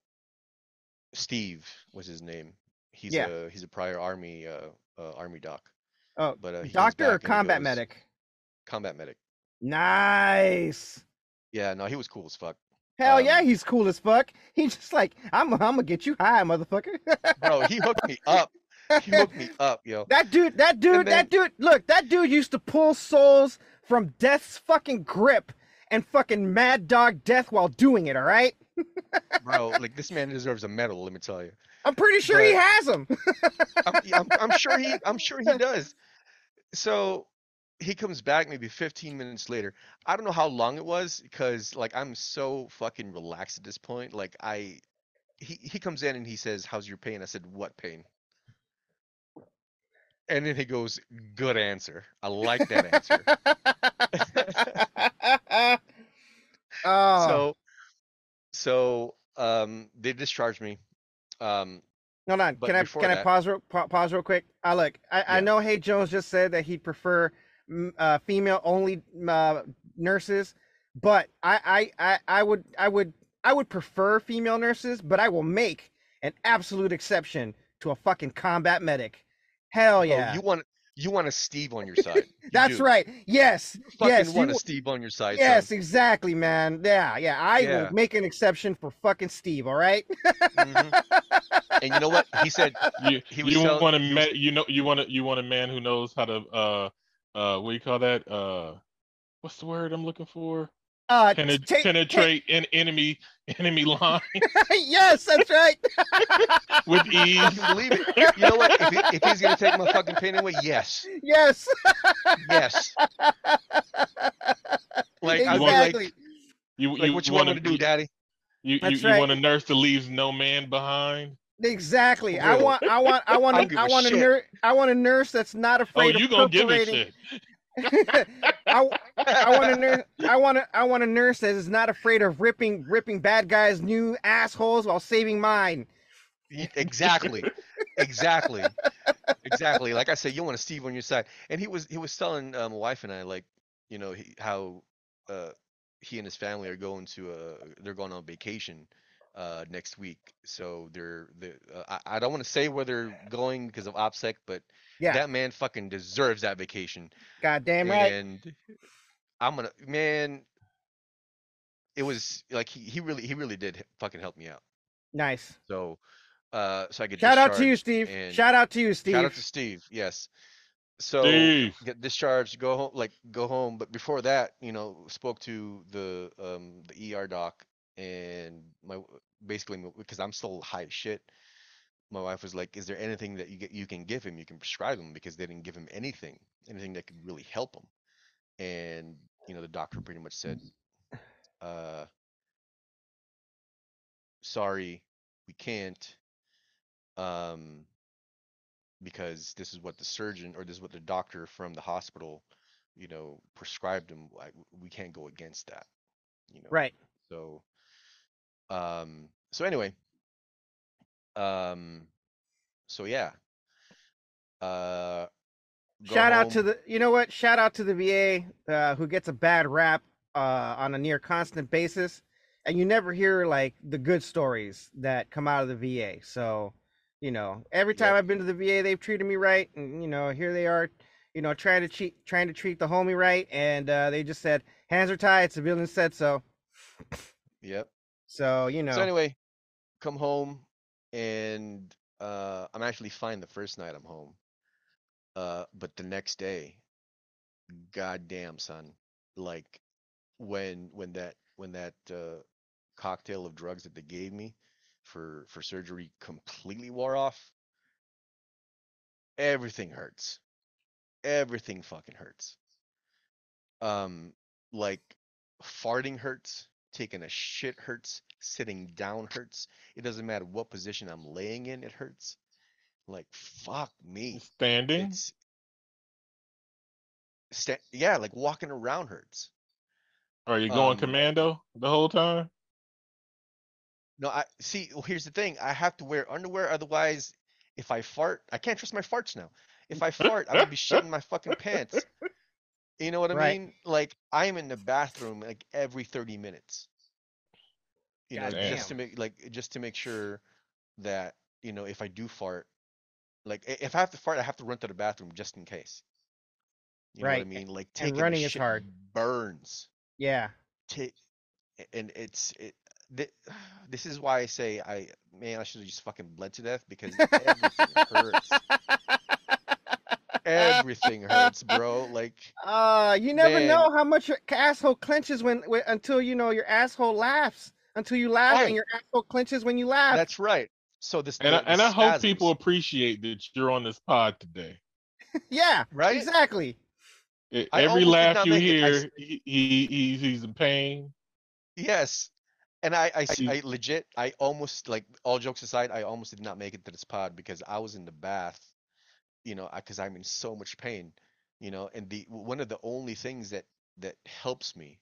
Steve was his name. He's Yeah. a he's a prior army uh, uh army doc, Oh, but uh, doctor or back and he combat goes- medic? Combat medic. Nice. Yeah, no, he was cool as fuck. Hell yeah, Um, he's cool as fuck. He's just like, I'm, I'm gonna get you high, motherfucker. Bro, he hooked me up. He hooked me up, yo. That dude, that dude, that dude. Look, that dude used to pull souls from death's fucking grip and fucking mad dog death while doing it. All right. Bro, like this man deserves a medal. Let me tell you. I'm pretty sure he has them. I'm, I'm, I'm sure he I'm sure he does. So he comes back maybe 15 minutes later. I don't know how long it was because like I'm so fucking relaxed at this point. Like I he he comes in and he says, "How's your pain?" I said, "What pain?" And then he goes, "Good answer. I like that answer." oh, So so um they discharged me. Um hold on. Can I can I pause real, pa- pause real quick? Uh, look, I, I know. Hey Jones just said that he'd prefer uh, female only uh, nurses, but I, I I I would I would I would prefer female nurses, but I will make an absolute exception to a fucking combat medic. Hell oh, yeah. you want you want a Steve on your side. You That's do. right. Yes. You fucking yes. want you- a Steve on your side. son. yes, exactly, man. Yeah, yeah. I Yeah. will make an exception for fucking Steve, all right? Mhm. And you know what? He said you he was you tell- want a he was- man, you know you want a you want a man who knows how to uh uh what do you call that uh what's the word I'm looking for Uh Penet- ta- ta- penetrate an enemy enemy line yes, that's right. with ease. I can believe it. You know what? If, he, if he's gonna take my fucking pain away, yes, yes. yes. Like I was exactly. like, You like you what you want want to do, Daddy? You you, That's you right. want a nurse that leaves no man behind? Exactly. For I want I want I want I a, don't give want a nurse I want a nurse that's not Oh, afraid you of gonna give it perforating. shit? I, I want a nurse I want a I want a nurse that is not afraid of ripping ripping bad guys new assholes while saving mine. Exactly, exactly, exactly. Like I said, you want a Steve on your side. And he was he was telling uh, my wife and I like, you know, he, how uh, he and his family are going to uh they're going on vacation uh next week. So they're they uh, I, I don't want to say where they're going because of OPSEC, but Yeah. that man fucking deserves that vacation. God damn right. And I'm gonna man. It was like he, he really he really did fucking help me out. Nice. So uh so I get Shout out to you, Steve. Shout out to you, Steve. Shout out to Steve. Yes. So Steve. get discharged, go home, like go home. But before that, you know, spoke to the um the ER doc and my basically because I'm still high as shit. My wife was like, "Is there anything that you get you can give him? You can prescribe him because they didn't give him anything, anything that could really help him." And you know, the doctor pretty much said, uh, "Sorry, we can't." Um, because this is what the surgeon or this is what the doctor from the hospital, you know, prescribed him. Like we can't go against that, you know. Right. So, um, so anyway, um, so yeah. Uh, Shout out to the you know what? Shout out to the VA uh, who gets a bad rap uh, on a near constant basis, and you never hear like the good stories that come out of the VA. So, you know, every time Yep. I've been to the VA, they've treated me right, and you know, here they are, you know, trying to treat trying to treat the homie right, and uh, they just said hands are tied. Civilian said so. Yep. So you know, So anyway, come home. and uh, I'm actually fine the first night I'm home. Uh, but the next day, goddamn son, like when when that when that uh, cocktail of drugs that they gave me for for surgery completely wore off, everything hurts. Everything fucking hurts. Um, like farting hurts, taking a shit hurts, sitting down hurts. It doesn't matter what position I'm laying in, it hurts. Like fuck me. Standing. It's sta- yeah, like walking around hurts. Are you going um, commando the whole time? No, I see. Well, here's the thing. I have to wear underwear, otherwise, if I fart, I can't trust my farts now. If I fart, I'm gonna be shitting my fucking pants. You know what I Right. mean? Like I'm in the bathroom like every 30 minutes. You know, Goddamn. just to make like just to make sure that you know if I do fart, like if I have to fart, I have to run to the bathroom just in case. You know what I mean? Like and taking a running is hard. burns. Yeah. take and it's it, thi- this is why I say I man I should have just fucking bled to death because everything hurts. Everything hurts, bro. Like Uh, you never Man. know how much your asshole clenches when, when until you know your asshole laughs. Until you laugh Right. and your asshole clenches when you laugh. that's right. So this And I, the- the and I hope people appreciate that you're on this pod today. yeah. right. Exactly. E- I Every laugh you make it. I s- hear, he, he he's, he's in pain. Yes. And I I legit, I almost like all jokes aside, I almost did not make it to this pod because I was in the bath, you know, because I'm in so much pain, you know, and the one of the only things that that helps me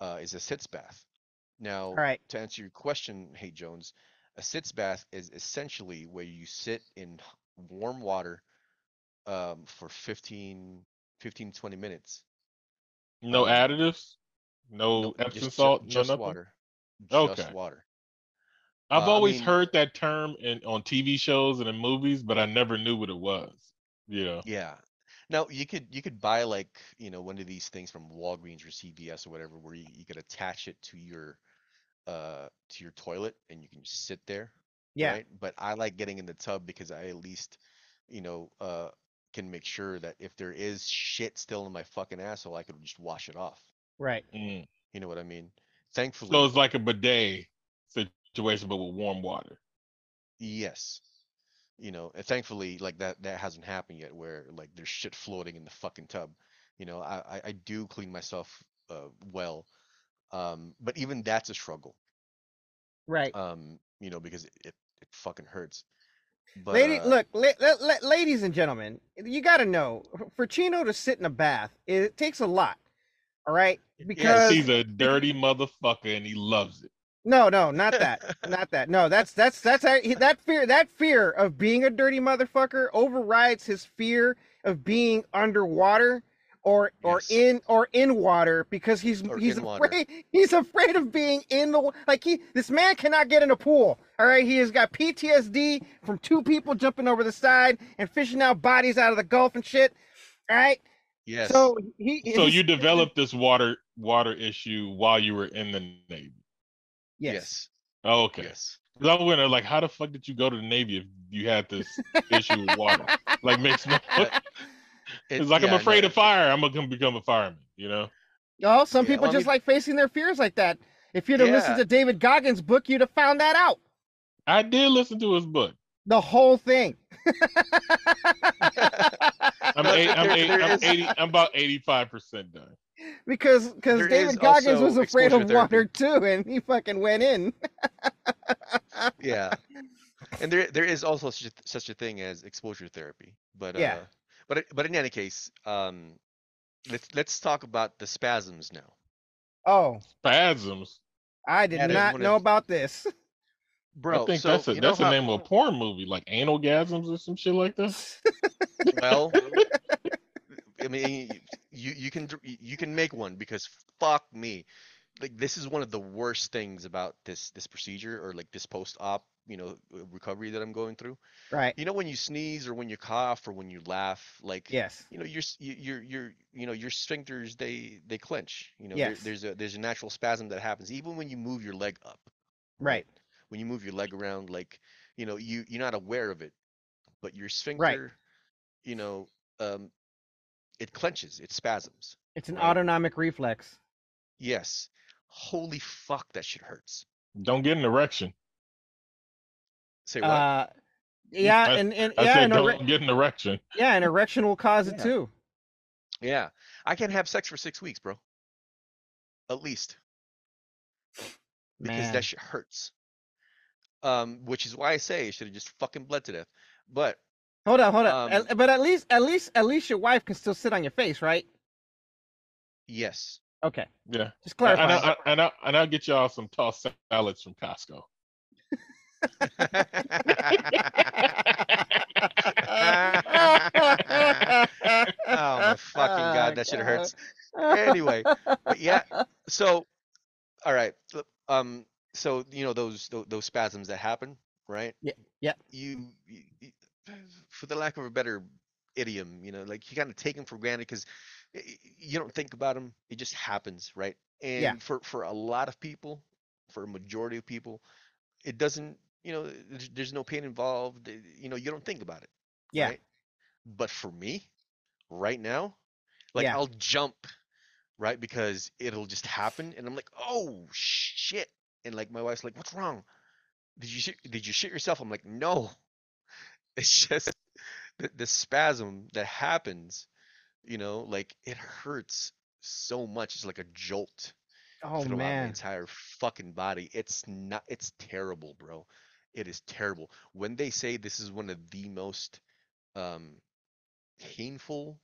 uh, is a sitz bath. Now, All right. to answer your question, Hey Jones, a sitz bath is essentially where you sit in warm water um, for 15, 15, 20 minutes. No Um, additives, no, No, Epsom just, salt, just no nothing. water. Okay. Water. I've Uh, I always mean- heard that term in on TV shows and in movies, but I never knew what it was. Yeah. Yeah. Now you could you could buy like, you know, one of these things from Walgreens or CVS or whatever where you, you could attach it to your uh to your toilet and you can just sit there, Yeah. right? But I like getting in the tub because I at least, you know, uh can make sure that if there is shit still in my fucking asshole, I could just wash it off. Right. Mm. You know what I mean? Thankfully, So it's like a bidet situation, but with warm water. yes. You know, and thankfully, like that that hasn't happened yet where like there's shit floating in the fucking tub. You know, I I, I do clean myself uh well. Um, but even that's a struggle. Right. Um, you know, because it it, it fucking hurts. But Lady, uh, look, la- la- la- ladies and gentlemen, you got to know for Chino to sit in a bath, it takes a lot. All right, Yes, because He's a dirty motherfucker and he loves it. No, no, not that, not that. No, that's that's that's how- that fear. That fear of being a dirty motherfucker overrides his fear of being underwater or or in or in water because he's Or he's in water. afraid he's afraid of being in the like he this man cannot get in a pool. All right, he has got PTSD from two people jumping over the side and fishing out bodies out of the Gulf and shit. All right, yes. so he So you developed this water water issue while you were in the Navy. Yes. yes. Oh, okay. Yes. 'Cause I was wondering, like, how the fuck did you go to the Navy if you had this issue with water? Like, makes no. It's like yeah, I'm afraid it- of fire. I'm gonna become a fireman. You know. Oh, some Yeah, people well, I just mean- like facing their fears like that. If you'd have listened to David Goggins' book, you'd have found that out. I did listen to his book. The whole thing. I'm, eight, I'm, eight, I'm eighty. I'm about eighty-five percent done. Because because David Goggins was afraid of exposure water too, and he fucking went in. yeah and there there is also such a, such a thing as exposure therapy but Yeah. uh but but in any case um let's let's talk about the spasms now Oh, Spasms. I did That is not know of- about this. bro I think so that's a you know that's the how- name of a porn movie, like analgasms or some shit like this. well i mean you you can you can make one because fuck me like this is one of the worst things about this this procedure or like this post-op you know recovery that i'm going through Right. you know when you sneeze or when you cough or when you laugh like Yes. you know your your your you know your sphincters they they clench you know Yes. there, there's a there's a natural spasm that happens even when you move your leg up Right. when you move your leg around like you know, you you're not aware of it, but your sphincter, right. you know, um, it clenches, it spasms. It's an Right. autonomic reflex. Yes. Holy fuck, that shit hurts. Don't get an erection. Say what? Uh, yeah, I- and, and I yeah, said an don't ere- get an erection. yeah, an erection will cause it too. yeah. I can't have sex for six weeks, bro. At least. Because Man. that shit hurts. Um, which is why I say it should have just fucking bled to death. But Hold on, hold on. Um, At- but at least, at least, at least your wife can still sit on your face, right? yes. Okay, Yeah. just And, clarify. I, and, I, and I'll get y'all some tossed salads from Costco. oh my fucking god, that shit hurts. Anyway, but yeah, so all right. Um so you know those those, those spasms that happen, right? Yeah, yeah. You, you, you- for the lack of a better idiom, you know, like you kind of take them for granted because you don't think about them. It just happens, right? And Yeah. for for a lot of people, for a majority of people, it doesn't. You know, there's, there's no pain involved. eh, You know, you don't think about it. Yeah. Right? But for me, right now, like Yeah. I'll jump, right? Because it'll just happen, and I'm like, oh shit! And like my wife's like, what's wrong? Did you shit, did you shit yourself? I'm like, no. It's just the, the spasm that happens. You know, like it hurts so much. It's like a jolt oh throughout my man, entire fucking body. It's not. It's terrible, bro. It is terrible. When they say this is one of the most um, painful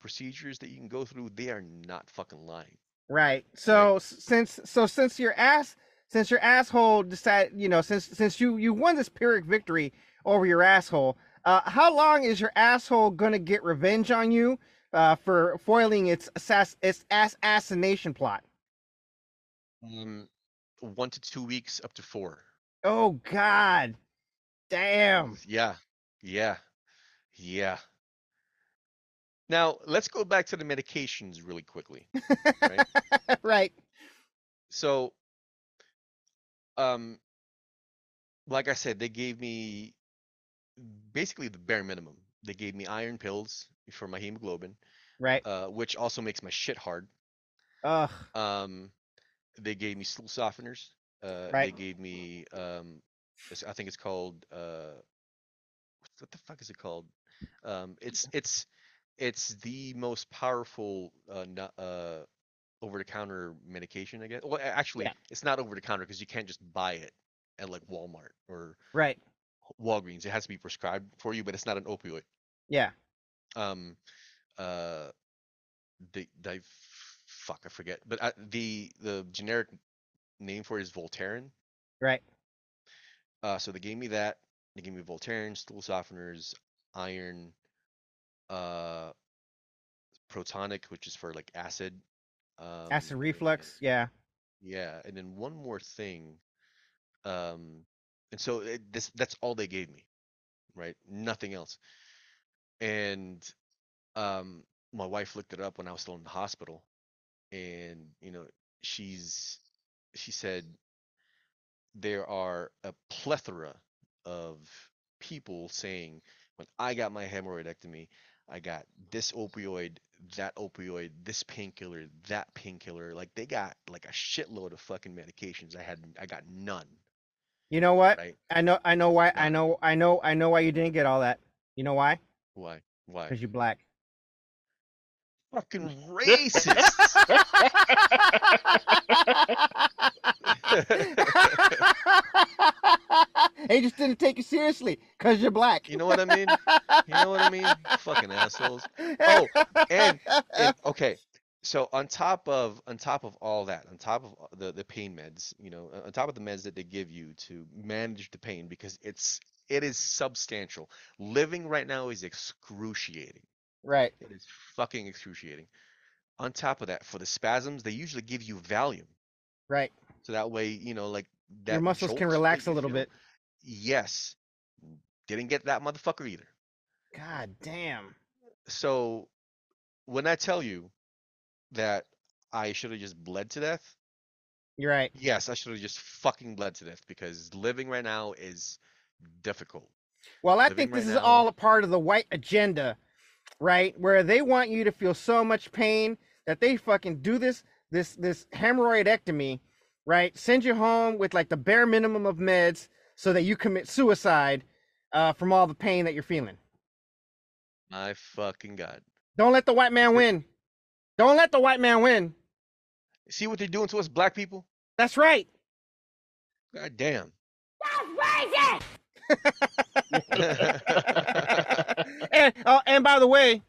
procedures that you can go through, they are not fucking lying. right. So since, so since your ass, since your asshole decided, you know, since since you you won this pyrrhic victory over your asshole, uh, how long is your asshole gonna get revenge on you uh, for foiling its assass its ass assassination plot? Um, one to two weeks, up to four. Oh God, damn. Yeah, yeah, yeah. Now let's go back to the medications really quickly. Right. right. So, um, like I said, they gave me basically the bare minimum. They gave me iron pills for my hemoglobin, Right. uh, which also makes my shit hard. Ugh. Um, they gave me stool softeners. Uh, Right. They gave me, um, I think it's called, uh, what the fuck is it called? Um, it's it's it's the most powerful uh, uh, over-the-counter medication, I guess. Well, actually, Yeah. it's not over-the-counter because you can't just buy it at like Walmart or Right. Walgreens. It has to be prescribed for you, but it's not an opioid. Yeah. Um, uh, the the fuck I forget, but uh, the the generic name for it is Voltaren. Right. Uh, so they gave me that. They gave me Voltaren, stool softeners, iron, uh, Protonix, which is for like acid. Um, Acid reflux. Yeah. Yeah, and then one more thing. Um, and so it, this that's all they gave me, right? Nothing else. And um, my wife looked it up when I was still in the hospital, and you know, she's she said there are a plethora of people saying when I got my hemorrhoidectomy, I got this opioid, that opioid, this painkiller, that painkiller. Like they got like a shitload of fucking medications. I had I got none. You know what? Right. I know. I know why. I know. I know. I know why you didn't get all that. You know why? Why? Why? Because you're black. Fucking racist. they just didn't take you seriously because you're black. You know what I mean? You know what I mean? Fucking assholes. Oh, and, and okay. So on top of on top of all that, on top of uh, the the pain meds, you know, on top of the meds that they give you to manage the pain because it's it is substantial. Living right now is excruciating. right. It is fucking excruciating. On top of that, for the spasms, they usually give you Valium. Right. So that way, you know, like that Your muscles can relax a little feel- bit. Yes. Didn't get that motherfucker either. God damn. So when I tell you that I should have just bled to death, You're right. Yes, I should have just fucking bled to death because living right now is difficult. Well, I Living think this right is now- all a part of the white agenda, right? Where they want you to feel so much pain that they fucking do this this this hemorrhoidectomy, right? Send you home with like the bare minimum of meds so that you commit suicide uh, from all the pain that you're feeling. My fucking god. Don't let the white man win. Don't let the white man win. See what they're doing to us black people? That's right. God damn. and oh, and by the way,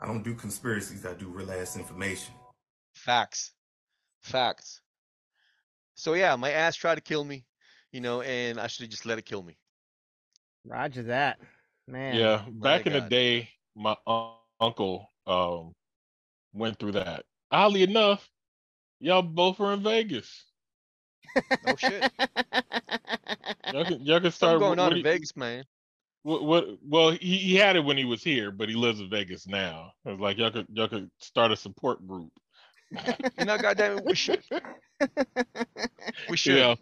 I don't do conspiracies. I do real ass information. Facts. Facts. So yeah, my ass tried to kill me, you know, and I should have just let it kill me. Roger that, man. Yeah, back in the day, my un- uncle um went through that. Oddly enough, y'all both are in Vegas. Oh shit. Y'all can, y'all can Something start. going what, on what in do Vegas, man. What, what? Well, he, he had it when he was here, but he lives in Vegas now. It was like y'all could y'all could start a support group. You know, goddamn it, we should. We should. Yeah.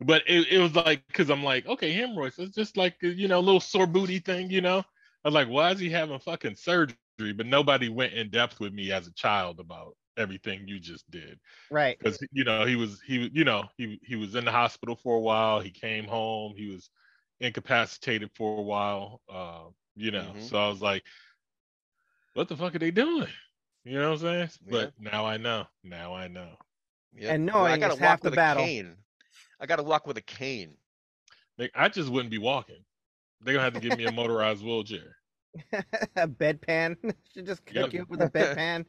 But it, it was like because I'm like, okay, hemorrhoids. It's just like you know, a little sore booty thing, you know. I was like, why is he having fucking surgery? But nobody went in depth with me as a child about everything you just did. right. because you know he was he was you know he he was in the hospital for a while. He came home. He was incapacitated for a while. Uh, you know, Mhm. so I was like, what the fuck are they doing? You know what I'm saying? Yeah. But now I know. Now I know. Yep. And Well, I gotta is walk half the with battle. a cane. I gotta walk with a cane. Like, I just wouldn't be walking. They're gonna have to give me a motorized wheelchair. a bedpan. Should just cook Yep. you up with a bedpan.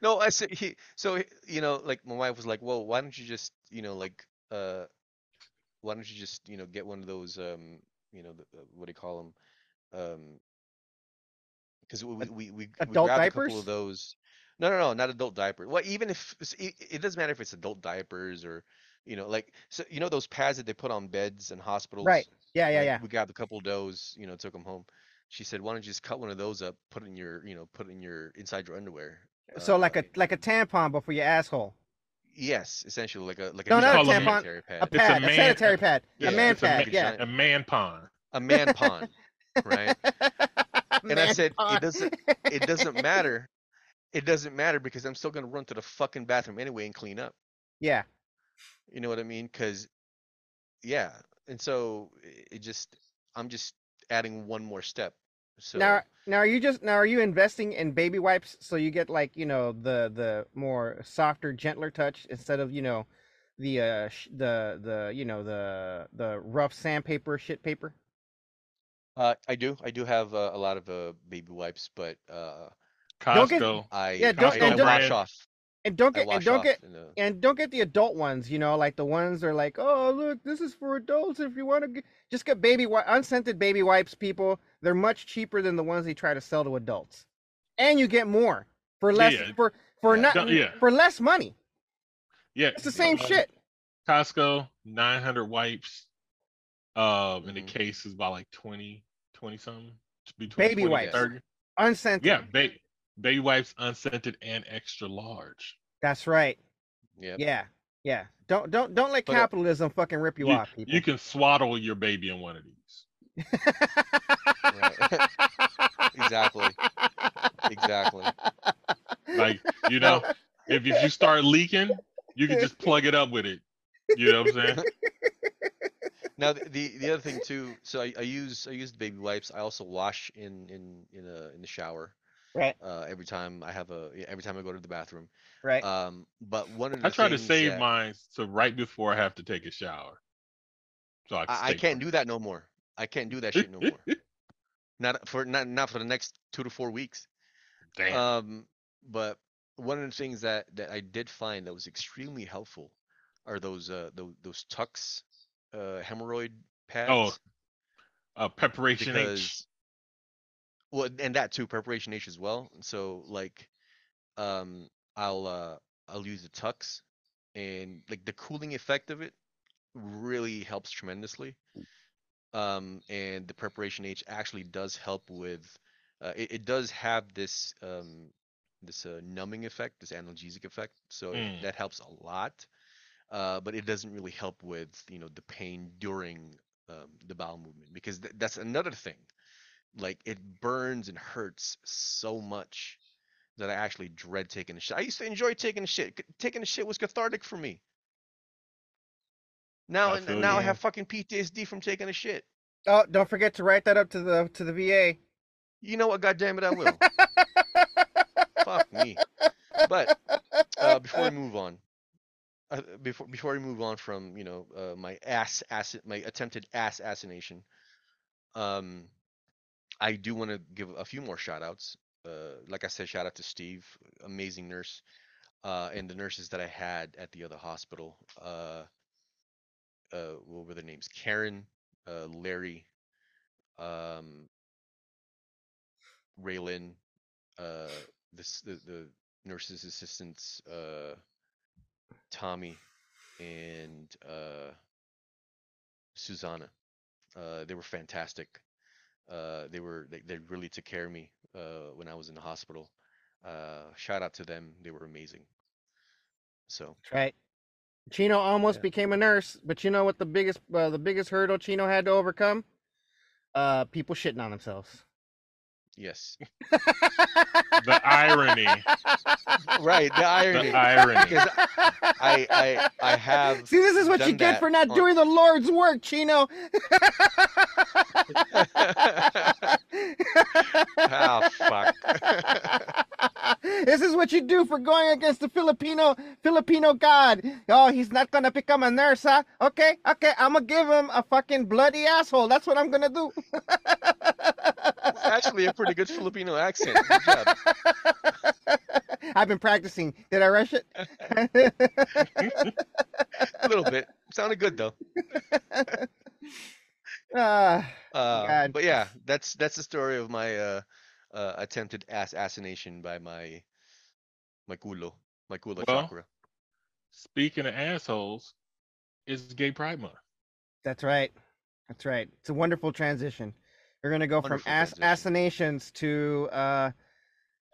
No, I said he. So you know, like my wife was like, "Well, why don't you just, you know, like, uh, why don't you just, you know, get one of those, um, you know, the, uh, what do you call them, um, because we we we, we adult grabbed a couple of those. No, no, no, not adult diapers. Well, even if it, it doesn't matter if it's adult diapers or, you know, like, so you know those pads that they put on beds in hospitals. Right. Yeah, yeah, Like, yeah. We grabbed a couple of those, you know, took them home. She said, "Why don't you just cut one of those up, put it in your, you know, put it in your inside your underwear." So like Uh, a like a tampon, but for your asshole. Yes, essentially like a like a No, not a tampon, sanitary A pad. It's a pad, a, sanitary pad, Yeah, a man it's a pad. Yeah. A man pond. a man pond, right? And I said, pond. it doesn't it doesn't matter. It doesn't matter because I'm still gonna run to the fucking bathroom anyway and clean up. yeah. You know what I mean? Because yeah, and so it just I'm just adding one more step. So Now, now are you just now are you investing in baby wipes so you get like you know the the more softer, gentler touch instead of you know the uh sh- the the you know the the rough sandpaper shit paper? uh, I do I do have uh, a lot of uh, baby wipes, but uh, Don't get- Costco. I Yeah, don't- I, and I don't- wash off. And don't get and don't off get in the- and don't get the adult ones. You know, like the ones that are like, oh look, this is for adults. If you want to get, just get baby wi- unscented baby wipes. People, they're much cheaper than the ones they try to sell to adults, and you get more for less Yeah. for for Yeah. not yeah. for less money. Yeah, It's the same uh, shit. Costco, 900 wipes. Um, and the Mhm. case is about like 20, 20 something. Between Baby 20 wipes. Unscented. Yeah, ba- baby wipes, unscented and extra large. That's right. Yeah. Yeah. Yeah. Don't don't don't let But, uh, capitalism fucking rip you, You, off, people. you can swaddle your baby in one of these. Exactly. Exactly. Like, you know, if, if you start leaking, you can just plug it up with it. You know what I'm saying? Now the, the the other thing too. So I, I use I use the baby wipes. I also wash in in in a in the shower. Right. Uh, every time I have a every time I go to the bathroom. right. Um, but one of the I try to things save that- mine so right before I have to take a shower. So I, can I, I can't fresh. do that no more. I can't do that shit no more. Not for not not for the next two to four weeks. Damn. Um, but one of the things that that I did find that was extremely helpful are those uh those, those Tucks uh hemorrhoid pads. oh, uh, preparation H. well and that too preparation H as well. So like um I'll uh I'll use the Tucks and like the cooling effect of it really helps tremendously. Um and the preparation H actually does help with uh, it, it does have this um this uh, numbing effect, this analgesic effect. So it- Mm. that helps a lot. uh, but it doesn't really help with you know the pain during um, the bowel movement because th- that's another thing. Like it burns and hurts so much that I actually dread taking a shit. I used to enjoy taking a shit. Taking a shit was cathartic for me. Now, I feel now I have fucking PTSD from taking a shit. Oh, don't forget to write that up to the to the VA. You know what? God damn it, I will. Fuck me. But uh, before we move on, uh, before before we move on from you know uh, my ass ass my attempted ass assassination, um, I do want to give a few more shout outs. Uh, like I said, shout out to Steve, amazing nurse, uh, and the nurses that I had at the other hospital. Uh, uh, what were their names? Karen, uh, Larry, um, Raylan, uh, the, the nurses assistants, Tommy, and Susanna. They were fantastic. Uh, they were they, they really took care of me uh, when I was in the hospital. Uh, shout out to them. They were amazing. So That's right. Chino almost Yeah. became a nurse, but you know what the biggest uh, the biggest hurdle Chino had to overcome? Uh, people shitting on themselves. yes, The irony. right. The irony. The irony. Because I I I have See, this is what you get that for not doing the Lord's work, Chino. Ah, fuck. this is what you do for going against the Filipino Filipino God. Oh, he's not gonna become a nurse, huh? Okay, okay, I'm gonna give him a fucking bloody asshole. That's what I'm gonna do. Actually, a pretty good Filipino accent. Good job. I've been practicing. Did I rush it? A little bit. Sounded good though. Uh, God. but yeah, that's that's the story of my uh, uh, attempted ass assassination by my my culo, my culo Well, chakra. Speaking of assholes, it's Gay Pride Month. that's right. That's right. It's a wonderful transition. We're gonna go Wonderful from ass transition. assassinations to uh,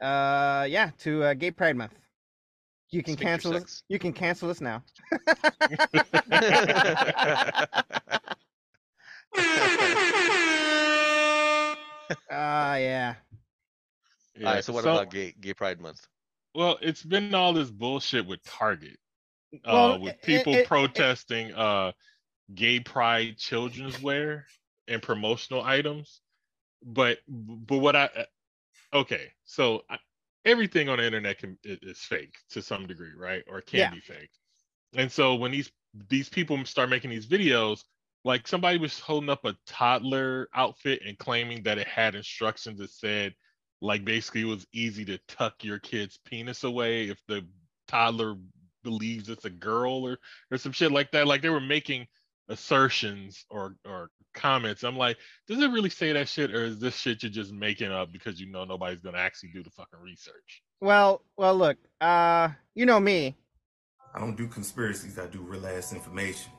uh, yeah, to uh, Gay Pride Month. You can Sphincter cancel this. sex. You can cancel this now. Ah, yeah. All right. So what about gay gay pride month? Well, it's been all this bullshit with Target, uh, with people it- it- protesting uh, gay pride children's wear and promotional items. But but what I uh, okay, so I, everything on the internet can is fake to some degree, right? Or can Yeah. be fake. And so when these these people start making these videos, like somebody was holding up a toddler outfit and claiming that it had instructions that said like basically it was easy to tuck your kid's penis away if the toddler believes it's a girl or or some shit like that like they were making assertions or or comments i'm like does it really say that shit or is this shit you're just making up because you know nobody's gonna actually do the fucking research Well, well, look. Uh, you know me, I don't do conspiracies, I do real ass information.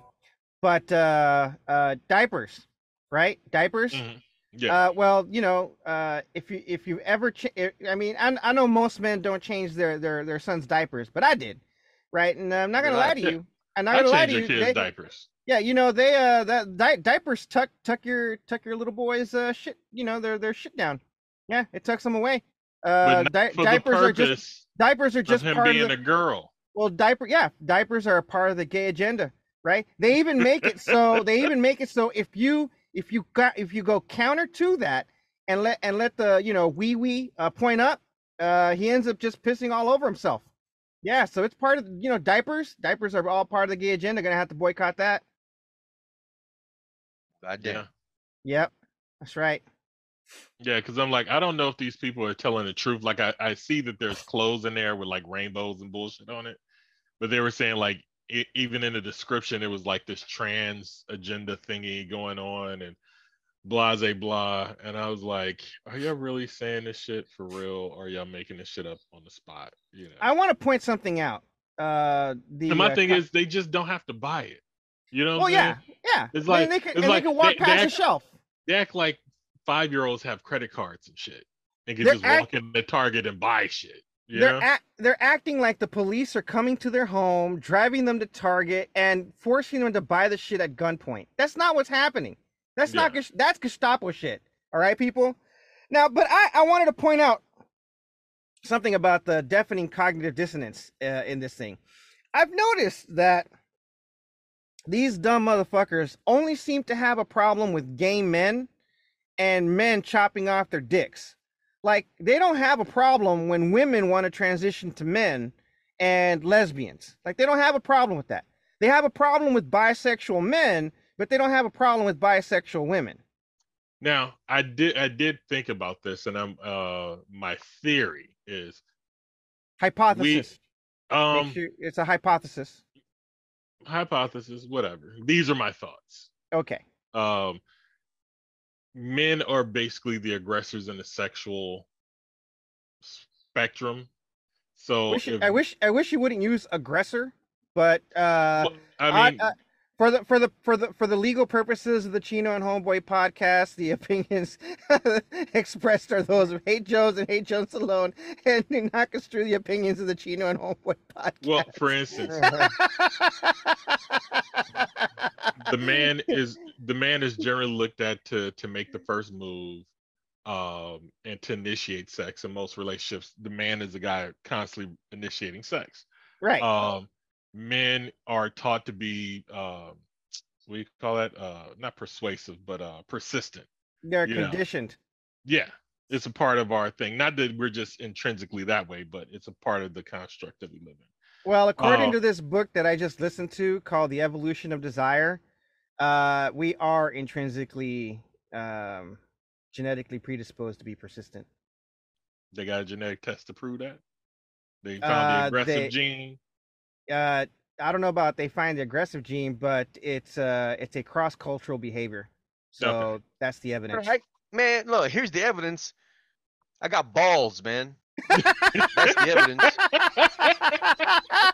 But uh, uh, diapers, right? Diapers. Mhm. yeah Uh, well, you know, uh, if you if you ever, ch- I mean, I, I know most men don't change their their their son's diapers, but I did, right? And I'm not gonna lie to you. I'm not i gonna lie to your you. kids they- diapers Yeah, you know they uh that di- diapers tuck tuck your tuck your little boys uh shit. You know their their shit down. Yeah, it tucks them away. Uh, di- diapers are just diapers are of just him part being of the, a girl well diaper yeah diapers are a part of the gay agenda right they even make it so they even make it so if you if you got if you go counter to that and let and let the you know wee wee uh, point up uh he ends up just pissing all over himself yeah so it's part of you know diapers diapers are all part of the gay agenda gonna have to boycott that God damn. yeah yep that's right Yeah, because I'm like, I don't know if these people are telling the truth. Like, I, I see that there's clothes in there with like rainbows and bullshit on it, but they were saying like, e even in the description, it was like this trans agenda thingy going on and blah, blah, blah. And I was like, are y'all really saying this shit for real, or are y'all making this shit up on the spot? You know. i want to point something out uh the and my uh, thing co- is, they just don't have to buy it. You know? well saying? yeah yeah It's I mean, like- they can, it's and like they can walk they- past they the act- shelf They act like five year olds have credit cards and shit and can They're just act- walk into Target and buy shit. They're act, they're acting like the police are coming to their home, driving them to Target, and forcing them to buy the shit at gunpoint. That's not what's happening. That's not Yeah. Ges- that's Gestapo shit. All right, people. Now, but I I wanted to point out something about the deafening cognitive dissonance uh, in this thing. I've noticed that these dumb motherfuckers only seem to have a problem with gay men and men chopping off their dicks. Like they don't have a problem when women want to transition to men and lesbians. Like they don't have a problem with that. They have a problem with bisexual men, but they don't have a problem with bisexual women. Now, I did I did think about this, and I'm uh my theory is Hypothesis. Make um sure- it's a hypothesis. hypothesis, whatever. These are my thoughts. Okay. Um men are basically the aggressors in the sexual spectrum. So Wish, if, I wish I wish you wouldn't use aggressor, but uh well, I mean, uh, for the for the for the for the legal purposes of the Chino and Homeboy podcast, the opinions expressed are those of Hate Jones and Hate Jones alone, and do not construe the opinions of the Chino and Homeboy podcast. well, for instance, the man is the man is generally looked at to to make the first move um and to initiate sex in most relationships the man is the guy constantly initiating sex right. um men are taught to be um what do you call that uh not persuasive but uh persistent They're you know. conditioned. yeah it's a part of our thing not that we're just intrinsically that way but it's a part of the construct that we live in Well, according Uh, to this book that I just listened to called The Evolution of Desire, uh, we are intrinsically um, genetically predisposed to be persistent. they got a genetic test to prove that they found Uh, the aggressive they- gene Uh, I don't know about they find the aggressive gene, but it's uh, it's a cross cultural behavior. So Okay. that's the evidence. Right? Man, look, here's the evidence. I got balls, man. That's the evidence.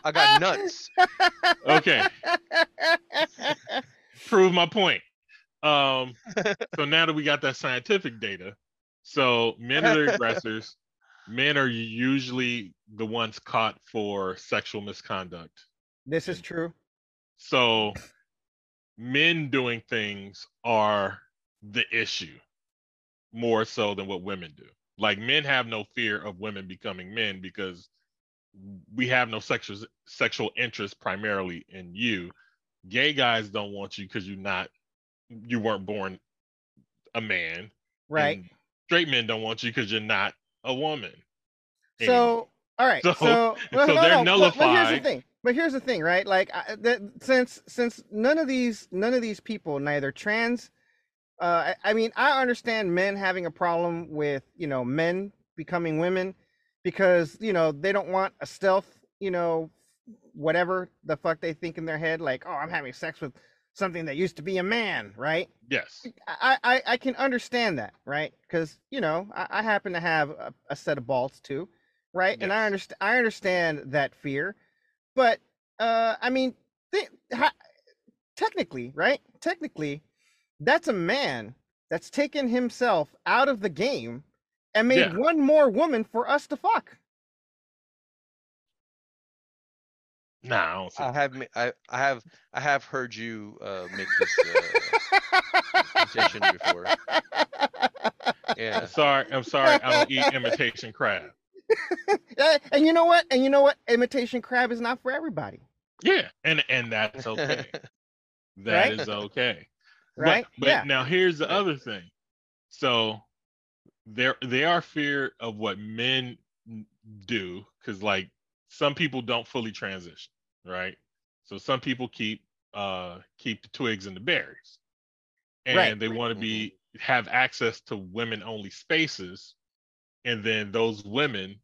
I got nuts. okay prove my point. Um, so now that we got that scientific data, so men are the aggressors. Men are usually the ones caught for sexual misconduct. This is true. So men doing things are the issue more so than what women do. Like men have no fear of women becoming men because we have no sexual sexual interest primarily in you. Gay guys don't want you because you're not you weren't born a man. Right. and straight men don't want you because you're not a woman. anymore. So all right. So- So, well, so no, they're no, but- But here's the thing. But here's the thing, right? Like I, that, since since none of these none of these people, neither trans, uh, I, I mean, I understand men having a problem with you know men becoming women because you know they don't want a stealth, you know, whatever the fuck they think in their head, like oh, I'm having sex with something that used to be a man, right? yes. I, I, I can understand that, right? Because you know, I, I happen to have a, a set of balls too, right? And I Yes. understand I understand that fear, but uh, I mean, th- ha- technically, right? Technically, that's a man that's taken himself out of the game and made Yeah. one more woman for us to fuck. Nah, I don't see I have ma- I, I have I have heard you uh, make this uh, suggestion before. Yeah. I'm sorry. I'm sorry. I don't eat imitation crab. And you know what? And you know what? Imitation crab is not for everybody, Yeah, and and that's okay. That is Right? okay. But- right? But, yeah. now here's the other thing. So there they are fear of what men do because like some people don't fully transition, right? So some people keep uh keep the twigs and the berries. And Right. they want to be have access to women only spaces and then those women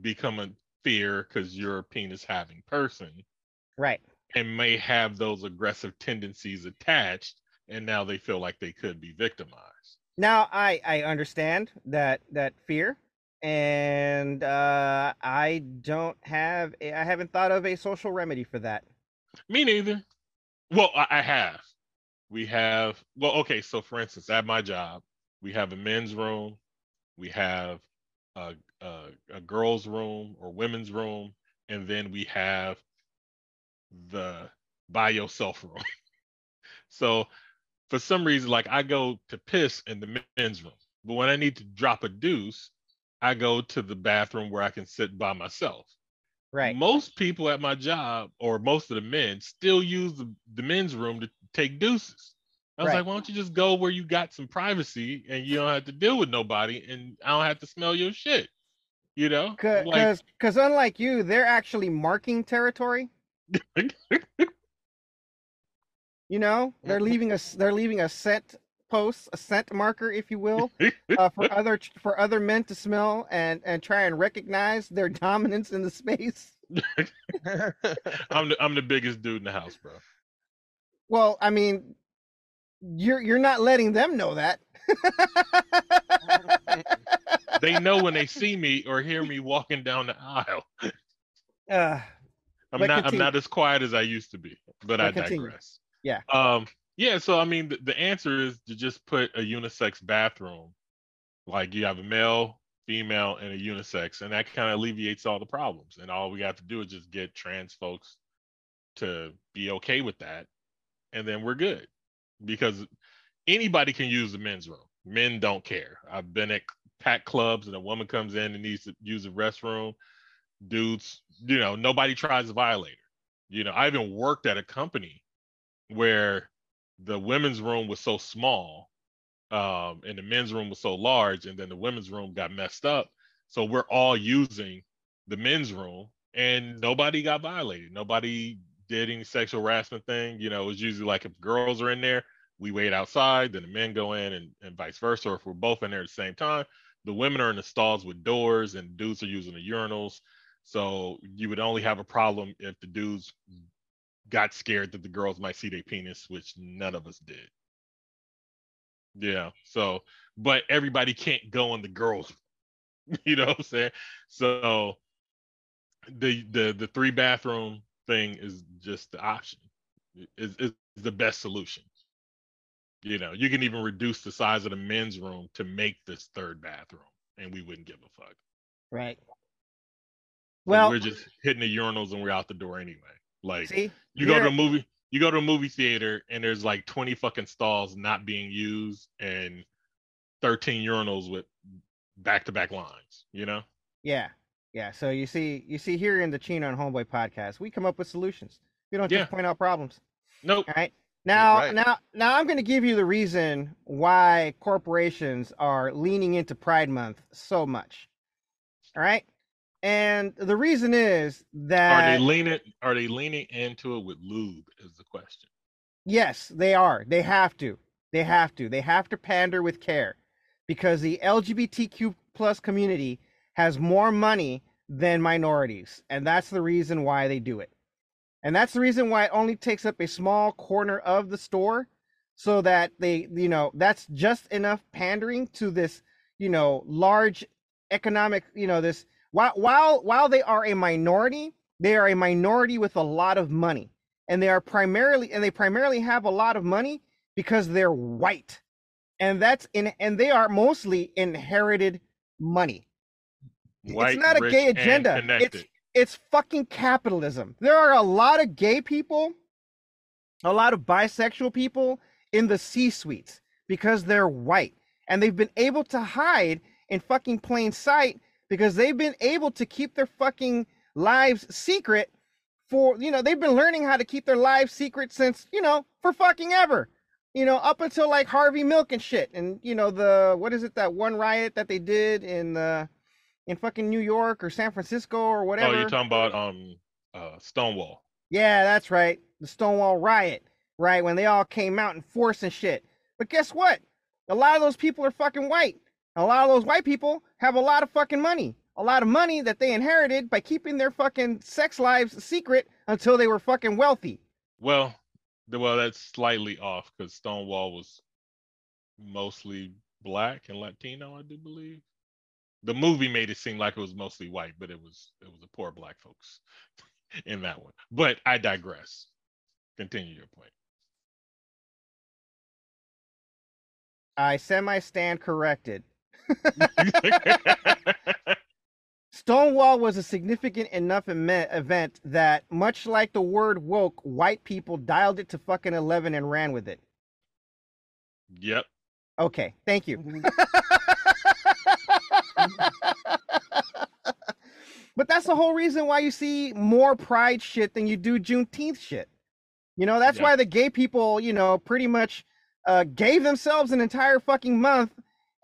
become a fear because you're a penis having person Right. and may have those aggressive tendencies attached and now they feel like they could be victimized Now I I understand that that fear, and uh, I don't have a- I haven't thought of a social remedy for that. me neither well I, I have we have well okay so for instance at my job we have a men's room we have a, a a girls' room or women's room, and then we have the by yourself room. so for some reason, like I go to piss in the men's room, but when I need to drop a deuce, I go to the bathroom where I can sit by myself. Right. Most people at my job, or most of the men, still use the, the men's room to take deuces. I was Right. like, why don't you just go where you got some privacy and you don't have to deal with nobody and I don't have to smell your shit. You know? Because Like, because unlike you, they're actually marking territory. You know, they're mm-hmm. leaving us. They're leaving a scent post, a scent marker, if you will, uh, for other for other men to smell and and try and recognize their dominance in the space. I'm the I'm the biggest dude in the house, bro. Well, I mean, you're you're not letting them know that. They know when they see me or hear me walking down the aisle. uh, I'm But not I'm not as quiet as I used to be, but I continue. digress. Yeah. Um yeah, so I mean the, the answer is to just put a unisex bathroom. Like you have a male, female, and a unisex, and that kind of alleviates all the problems. And all we have to do is just get trans folks to be okay with that, and then we're good. Because anybody can use the men's room. Men don't care. I've been at pack clubs and a woman comes in and needs to use the restroom. Dudes, you know, nobody tries to violate her. You know, I even worked at a company where the women's room was so small um, and the men's room was so large, and then the women's room got messed up. So we're all using the men's room, and nobody got violated. Nobody did any sexual harassment thing. You know, it was usually like if girls are in there, we wait outside, then the men go in, and, and vice versa. Or if we're both in there at the same time, the women are in the stalls with doors, and dudes are using the urinals. So you would only have a problem if the dudes got scared that the girls might see their penis, which none of us did. Yeah. So, but everybody can't go in the girls. you know what I'm saying? So the the the three bathroom thing is just the option. Is is the best solution. You know, you can even reduce the size of the men's room to make this third bathroom, and we wouldn't give a fuck. Right. Well, we're just hitting the urinals and we're out the door anyway. Like see, you go to a movie, you go to a movie theater and there's like 20 fucking stalls not being used and 13 urinals with back-to-back lines, you know? Yeah, yeah. So you see, you see here in the Chino and Homeboy podcast, we come up with solutions. We don't just Yeah. point out problems. Nope. All right. Now, right. now, now, I'm going to give you the reason why corporations are leaning into Pride Month so much. All right, and the reason is that Are they leaning are they leaning into it with lube is the question. Yes, they are. They have to. They have to. They have to pander with care because the LGBTQ plus community has more money than minorities, and that's the reason why they do it. And that's the reason why it only takes up a small corner of the store so that they, you know, that's just enough pandering to this, you know, large economic, you know, this while while while they are a minority, they are a minority with a lot of money. And they are primarily and they primarily have a lot of money because they're white. And that's in and they are mostly inherited money. White, it's not a gay agenda. It's it's fucking capitalism. There are a lot of gay people a lot of bisexual people in the c suites because they're white. And they've been able to hide in fucking plain sight because they've been able to keep their fucking lives secret for you know they've been learning how to keep their lives secret since you know for fucking ever you know up until like harvey milk and shit and you know the what is it that one riot that they did in uh in fucking new york or san francisco or whatever Oh, you're talking about um uh Stonewall. yeah, that's right. The Stonewall riot, right? When they all came out in force and shit. But guess what? A lot of those people are fucking white. A lot of those white people have a lot of fucking money. A lot of money that they inherited by keeping their fucking sex lives secret until they were fucking wealthy. Well, well, that's slightly off because Stonewall was mostly black and Latino, I do believe. The movie made it seem like it was mostly white, but it was it was the poor black folks in that one. But I digress. Continue your point. I semi stand corrected. Stonewall was a significant enough event that, much like the word woke, white people dialed it to fucking 11 and ran with it. yep. Okay, thank you. but that's the whole reason why you see more pride shit than you do Juneteenth shit. You know, that's Yeah. why the gay people, you know, pretty much uh, gave themselves an entire fucking month,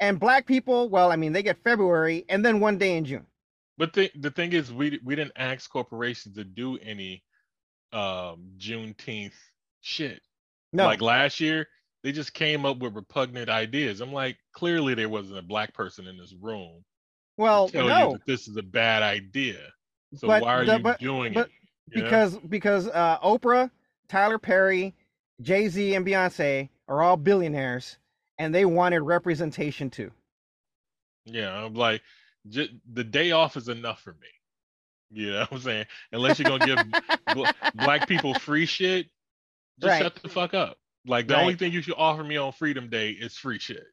and black people, well, I mean, they get February and then one day in June. But the the thing is, we we didn't ask corporations to do any um Juneteenth shit. No, Like last year, they just came up with repugnant ideas. I'm like, clearly there wasn't a black person in this room well, tell no, you that this is a bad idea. So But why are the- you but- doing but it? you know? because because uh, Oprah, Tyler Perry, Jay Z, and Beyonce are all billionaires, and they wanted representation too. Yeah, I'm like, just, the day off is enough for me. You know what I'm saying? Unless you're gonna give bl- black people free shit, just Right. shut the fuck up. Like the only thing you should offer me on Freedom Day is free shit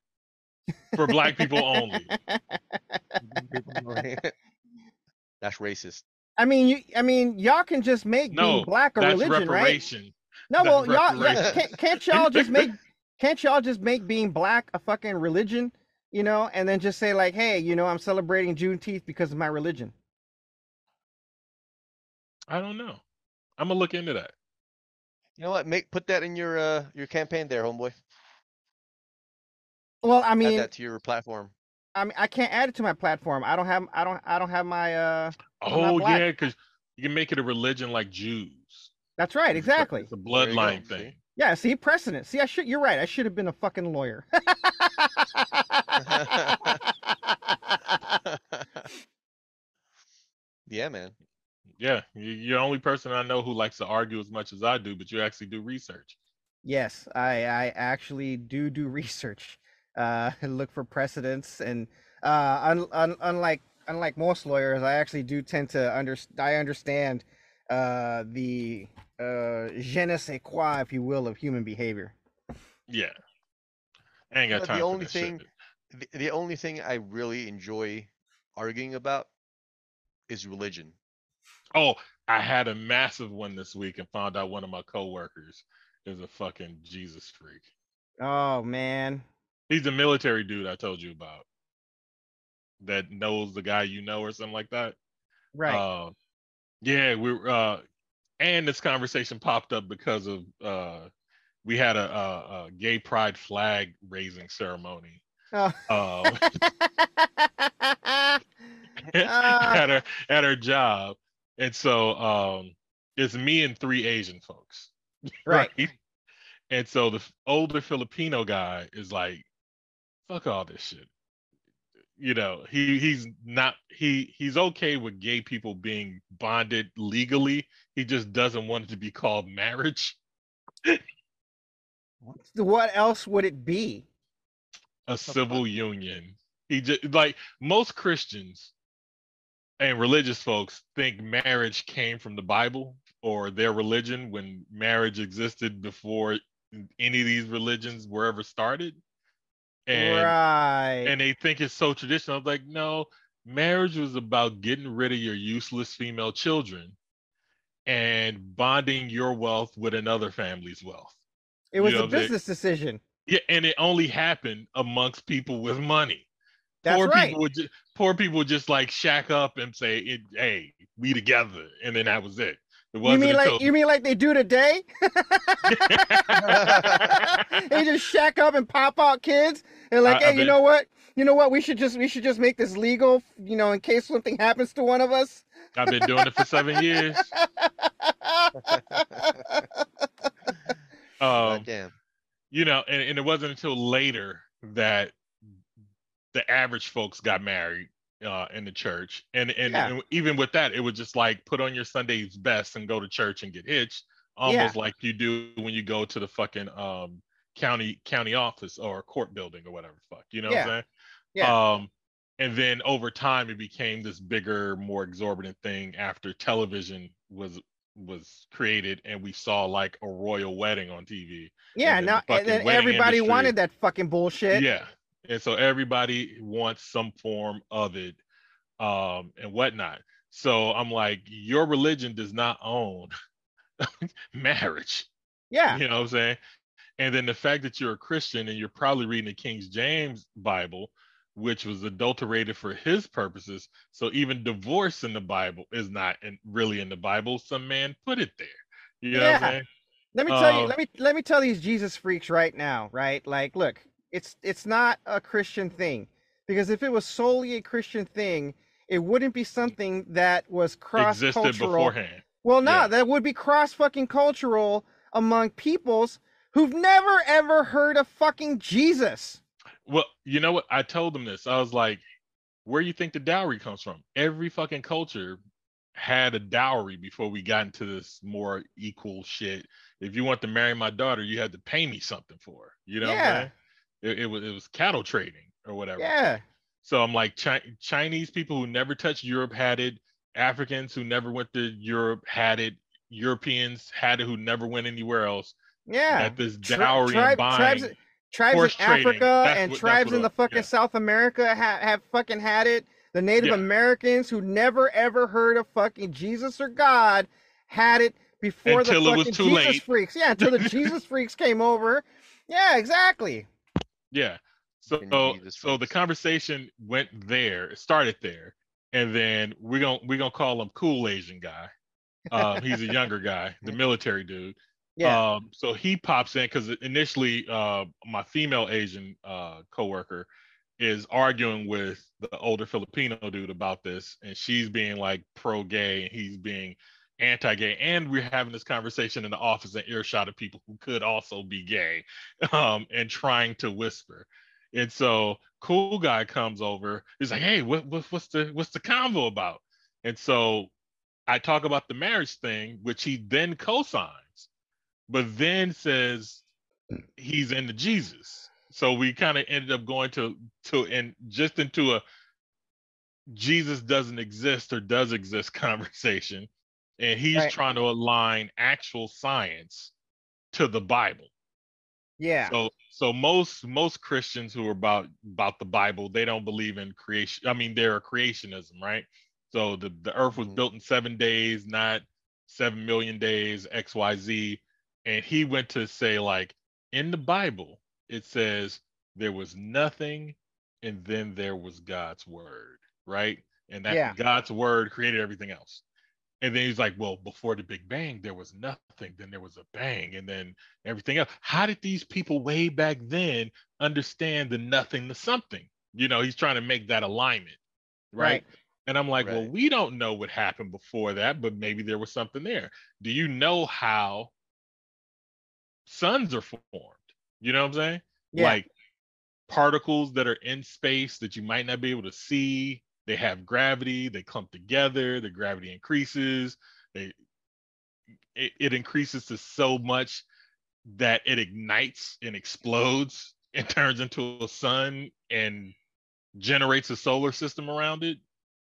for black people only. That's racist. I mean, you, I mean, y'all can just make No, being black a that's religion, right? No, That's well, y'all, y'all reparation. can't, can't y'all just make can't y'all just make being black a fucking religion, you know, and then just say like, hey, you know, I'm celebrating Juneteenth because of my religion. I don't know. I'm gonna look into that. You know what? Make put that in your uh your campaign there, homeboy. Well, I Add mean, that to your platform. I mean, I can't add it to my platform. I don't have, I don't, I don't have my. uh Oh yeah, because you can make it a religion like Jews. That's right, exactly. It's a There you bloodline see? thing. Yeah, see precedent. See, I should. You're right. I should have been a fucking lawyer. yeah, man. Yeah, you- you're the only person I know who likes to argue as much as I do, but you actually do research. yes, I, I actually do do research. Uh, and look for precedents, and uh, un, un, unlike unlike most lawyers, I actually do tend to under. I understand uh the uh je ne sais quoi, if you will, of human behavior. Yeah. I ain't got But time the for only that thing, the, the only thing I really enjoy arguing about is religion. Oh, I had a massive one this week and found out one of my coworkers is a fucking Jesus freak. Oh man, He's a military dude I told you about that knows the guy you know or something like that. right? Uh, yeah, we were, uh, and this conversation popped up because of uh, we had a, a, a gay pride flag raising ceremony Oh. um, Ah. at our at our job, and so um, it's me and three Asian folks, right. And so the older Filipino guy is like, "Fuck all this shit." You know, he he's not he he's okay with gay people being bonded legally. He just doesn't want it to be called marriage. What else would it be? a civil union. He just like most Christians and religious folks think marriage came from the Bible or their religion when marriage existed before any of these religions were ever started. And right. and they think it's so traditional. I'm like, no, marriage was about getting rid of your useless female children and bonding your wealth with another family's wealth. it was you know, a they- business decision. Yeah, and it only happened amongst people with money. That's poor right. people would just poor people would just like shack up and say, "Hey, we together," and then that was it. It You wasn't mean until like you mean like they do today? they just shack up and pop out kids and like, I- I hey, you bet- know what? You know what? We should just we should just make this legal, you know, in case something happens to one of us. I've been doing it for seven years. Um, damn. you know, and, and it wasn't until later that the average folks got married uh, in the church, and and, Yeah. and even with that, it was just like put on your Sunday's best and go to church and get hitched, almost like you do when you go to the fucking um county county office or court building or whatever fuck. You know what I'm saying? Yeah. Um, and then over time, it became this bigger, more exorbitant thing after television was was created, and we saw like a royal wedding on TV. yeah, now the and then everybody industry- wanted that fucking bullshit. Yeah, and so everybody wants some form of it, um, and whatnot. So I'm like, your religion does not own marriage. Yeah. You know what I'm saying? And then the fact that you're a Christian and you're probably reading the King James Bible, which was adulterated for his purposes. So even divorce in the Bible is not in, really in the Bible. Some man put it there. You know what I'm Yeah. saying? Let me tell you. Uh, Let me let me tell these Jesus freaks right now. Right? Like, look, it's it's not a Christian thing because if it was solely a Christian thing, it wouldn't be something that was cross cultural. beforehand. Well, no, Yeah. that would be cross fucking cultural among peoples who've never ever heard of fucking Jesus. Well, you know what? I told them this. I was like, where you think the dowry comes from? Every fucking culture had a dowry before we got into this more equal shit. If you want to marry my daughter, you had to pay me something for her. You know Yeah. It, it was it was cattle trading or whatever. Yeah. So I'm like Chi- Chinese people who never touched Europe had it. Africans who never went to Europe had it. Europeans had it who never went anywhere else. Yeah. Had this Tri- dowry tribe- and buying. tribes, tribes in. Africa and what- tribes in the fucking yeah. South America ha- have fucking had it. The Native Yeah. Americans who never ever heard of fucking Jesus or God had it before Until the it was fucking too Jesus late. freaks. Yeah, until the Jesus freaks came over. Yeah, exactly. Yeah. So so the conversation went there, it started there, and then we're gonna we're gonna call him cool Asian guy. Um, he's a younger guy, the military dude. Yeah. Um, so he pops in because initially, uh, my female Asian uh, coworker is arguing with the older Filipino dude about this, and she's being like pro-gay, and he's being anti-gay, and we're having this conversation in the office and earshot of people who could also be gay, um, and trying to whisper. And so, cool guy comes over. He's like, "Hey, what, what what's the what's the convo about?" And so, I talk about the marriage thing, which he then co-signs but then says he's into Jesus. So we kind of ended up going to to and just into a Jesus doesn't exist or does exist conversation, and he's Right. trying to align actual science to the Bible. Yeah. So so most most Christians who are about about the Bible, they don't believe in creation. I mean, they're a creationism, right? So the the earth was Mhm. built in 7 days, not 7 million days, XYZ. And he went to say like in the Bible, it says there was nothing and then there was God's word, right? And that Yeah. God's word created everything else. And then he's like, well, before the Big Bang, there was nothing. Then there was a bang, and then everything else. How did these people way back then understand the nothing to something? You know, he's trying to make that alignment, right? Right. And I'm like, well, we don't know what happened before that, but maybe there was something there. Do you know how suns are formed? You know what I'm saying? Yeah. Like particles that are in space that you might not be able to see. They have gravity, they clump together, the gravity increases, they it, it increases to so much that it ignites and explodes and turns into a sun and generates a solar system around it.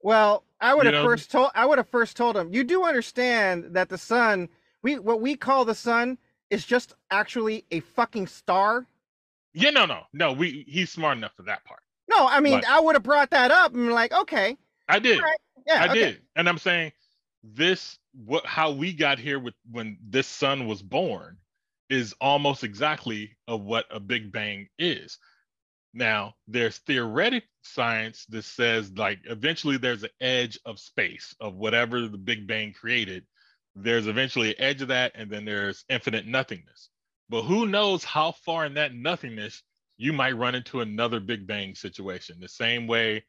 Well, I would You have know? first told I would have first told him, you do understand that the sun, we what we call the sun is just actually a fucking star. Yeah, no, no, no. We he's smart enough for that part. No, I mean But- I would have brought that up and like, okay, I did. Alright, yeah, I okay. did. And I'm saying this what how we got here with when this sun was born is almost exactly of what a big bang is. Now, there's theoretic science that says like eventually there's an edge of space of whatever the big bang created. There's eventually an edge of that and then there's infinite nothingness. But who knows how far in that nothingness you might run into another big bang situation. The same way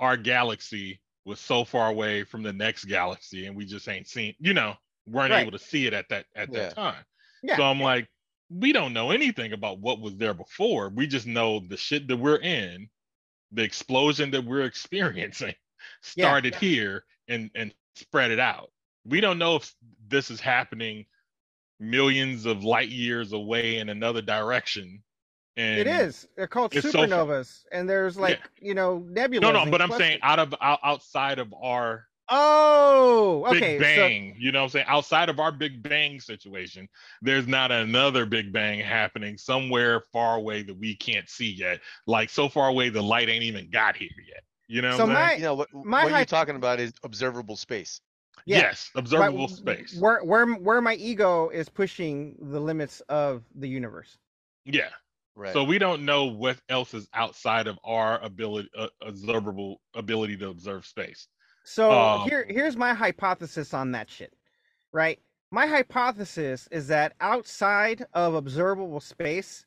our galaxy was so far away from the next galaxy and we just ain't seen you know weren't Right. able to see it at that at Yeah. that time Yeah. so i'm like we don't know anything about what was there before we just know the shit that we're in the explosion that we're experiencing Yeah. started here and and spread it out we don't know if this is happening millions of light years away in another direction and It is. They're called it's so supernovas, and there's like you know nebulas. no no but i'm saying out of out, outside of our Oh, okay. Big so- Bang. you know what I'm saying? Outside of our Big Bang situation, there's not another Big Bang happening somewhere far away that we can't see yet. Like so far away, the light ain't even got here yet. You know what So I'm my- you know what, my what you're talking about is observable space. yeah, yes, observable right, space. Where where where my ego is pushing the limits of the universe. yeah. Right. So we don't know what else is outside of our ability, uh, observable ability to observe space. So Um, here here's my hypothesis on that shit. Right? My hypothesis is that outside of observable space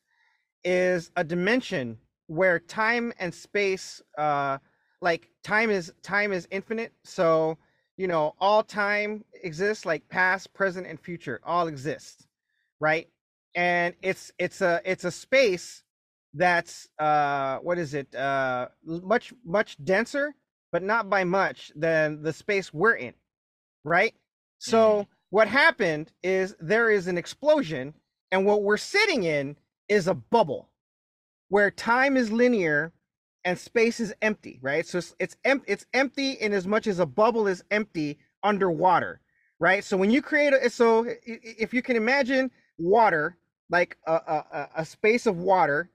is a dimension where time and space uh like time is time is infinite. So, you know, all time exists like past, present and future all exist. Right? And it's it's a it's a space that's uh what is it? Uh much much denser but not by much than the space we're in, right? So what happened is there is an explosion, and what we're sitting in is a bubble where time is linear and space is empty, right? So it's it's, em- it's empty in as much as a bubble is empty underwater, right? So when you create a so if you can imagine water like a, a, a- space of water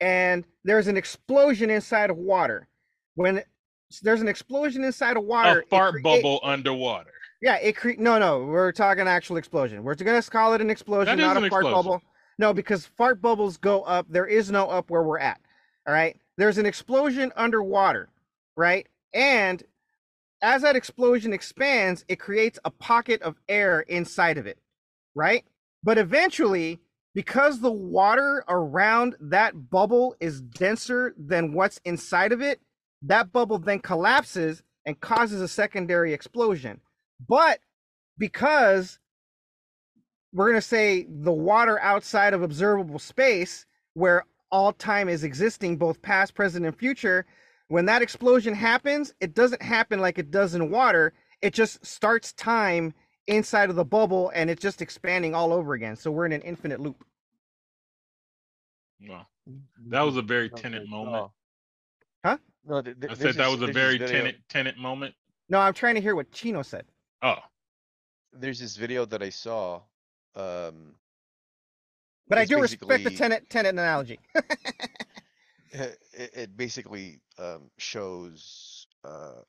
and there's an explosion inside of water. When there's an explosion inside of water A fart bubble underwater. yeah it cre- no no we're talking actual explosion. We're gonna call it an explosion not a fart explosion. bubble. No because fart bubbles go up there is no up where we're at all right? There's an explosion underwater right? And as that explosion expands it creates a pocket of air inside of it right? But eventually because the water around that bubble is denser than what's inside of it that bubble then collapses and causes a secondary explosion. But because we're going to say the water outside of observable space where all time is existing both past present and future when that explosion happens it doesn't happen like it does in water. It just starts time inside of the bubble and it's just expanding all over again so we're in an infinite loop Wow. That was a very Tenet so- moment. Huh? No, th- th- I said that was a very Tenet Tenet moment. no i'm trying to hear what chino said Oh, There's this video that I saw. Um, but i do respect the Tenet Tenet analogy it, it basically um, shows uh,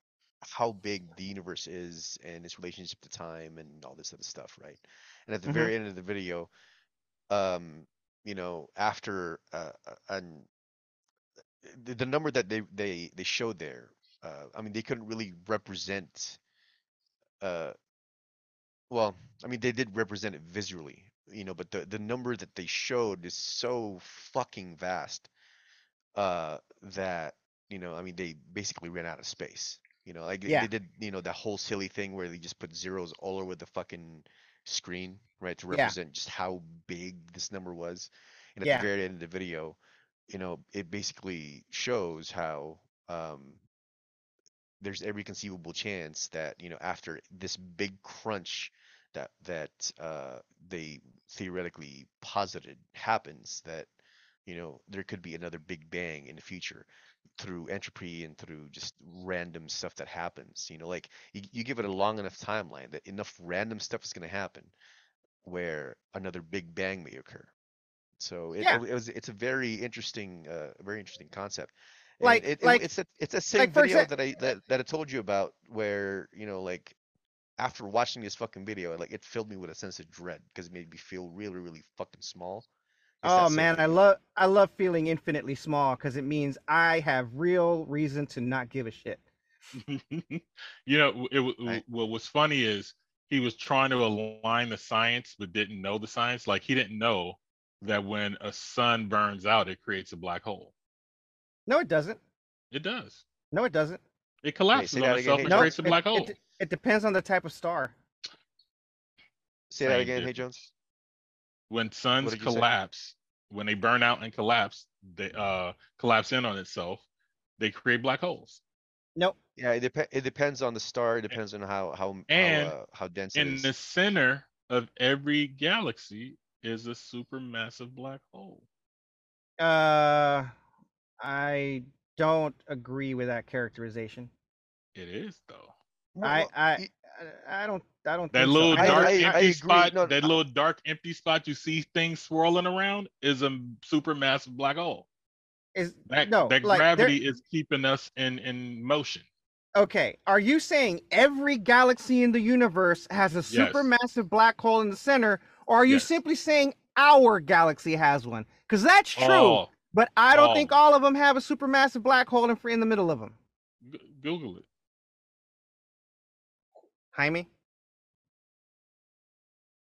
how big the universe is and its relationship to time and all this other stuff, right? And at the Mhm. very end of the video, um, you know, after uh, uh, and the, the number that they they they showed there, uh, I mean, they couldn't really represent. Uh, well, I mean, they did represent it visually, you know, but the the number that they showed is so fucking vast uh that you know i mean they basically ran out of space you know like they- Yeah. they did you know that whole silly thing where they just put zeros all over the fucking screen right to Yeah. represent just how big this number was and at Yeah. the very end of the video you know it basically shows how um there's every conceivable chance that you know after this big crunch that that uh they theoretically posited happens that you know there could be another big bang in the future through entropy and through just random stuff that happens you know like you, you give it a long enough timeline that enough random stuff is going to happen where another big bang may occur. So it, Yeah. it, was it's a very interesting uh very interesting concept. And Like- it, it- like- it's a it's a same like, video exa- that i that, that i told you about where you know like after watching this fucking video like it filled me with a sense of dread because it made me feel really really fucking small Oh man, I love I love feeling infinitely small because it means I have real reason to not give a shit. you know, it, wa- Right. what was funny is he was trying to align the science, but didn't know the science. Like he didn't know that when a sun burns out, it creates a black hole. No, it doesn't. It does. No, it doesn't. It collapses say on itself again, and No, creates a it- black it, hole. d- It depends on the type of star. say that Same again hey jones When suns did say? collapse, when they burn out and collapse, they uh collapse in on itself, they create black holes. Nope. Yeah, it, dep- it depends on the star. It depends on how how And how, uh, how dense it In is. the center of every galaxy is a supermassive black hole. Uh, I don't agree with that characterization. It is though. I Well, I y- I don't I don't That think so. little I- dark I- I empty spot, No, that I- little dark empty spot you see things swirling around is a supermassive black hole. is That no that like gravity is keeping us in in motion. Okay, are you saying every galaxy in the universe has a supermassive black hole in the center, or are you Yes. simply saying our galaxy has one? Because that's true, Oh, but I don't think all of them have a supermassive black hole in, in the middle of them. Google it. Jaime,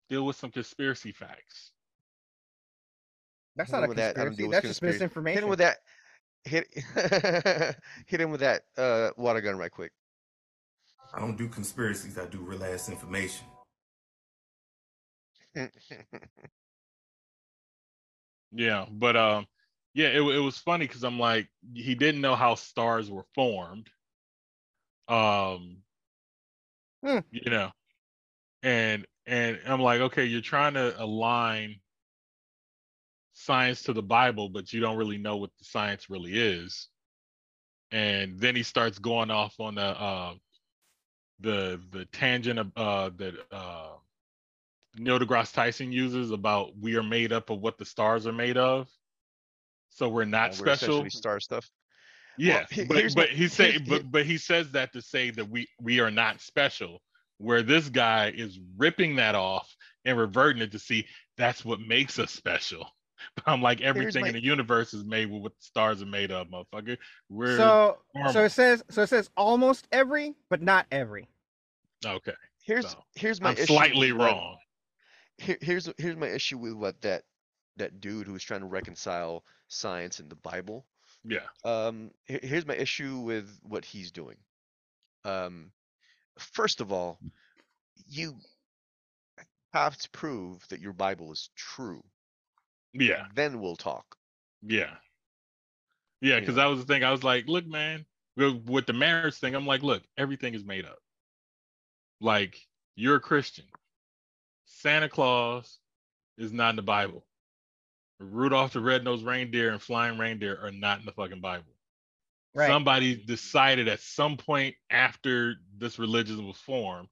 Deal with some conspiracy facts. that's not a with that, I don't conspiracy. That's just conspiracy. Hit misinformation. him with that. Hit hit him with that uh, water gun right quick. I don't do conspiracies, I do real ass information. Yeah, but um, yeah, it it was funny because I'm like, he didn't know how stars were formed. Um, Hmm. you know, and and I'm like, okay, you're trying to align science to the Bible, but you don't really know what the science really is. And then he starts going off on the uh, the the tangent of uh, that uh, Neil deGrasse Tyson uses about we are made up of what the stars are made of. So we're not we're special. star stuff. Yeah, he- but but he say but but he says that to say that we we are not special. Where this guy is ripping that off and reverting it to see that's what makes us special. But I'm like everything my- in the universe is made with what the stars are made of, motherfucker. We're So, so it says, so it says almost every, but not every. okay. Here's So, here's my I'm issue slightly with what- wrong. Here, here's here's my issue with what that that dude who's trying to reconcile science and the Bible. Yeah. Um, he- here's my issue with what he's doing. Um, first of all, you have to prove that your Bible is true. Yeah. Then we'll talk. Yeah. Yeah, because that was the thing. I was like, look, man, with the marriage thing, I'm like, look, everything is made up. Like, you're a Christian. Santa Claus is not in the Bible. Rudolph the Red-Nosed Reindeer and Flying Reindeer are not in the fucking Bible. Right. Somebody decided at some point after this religion was formed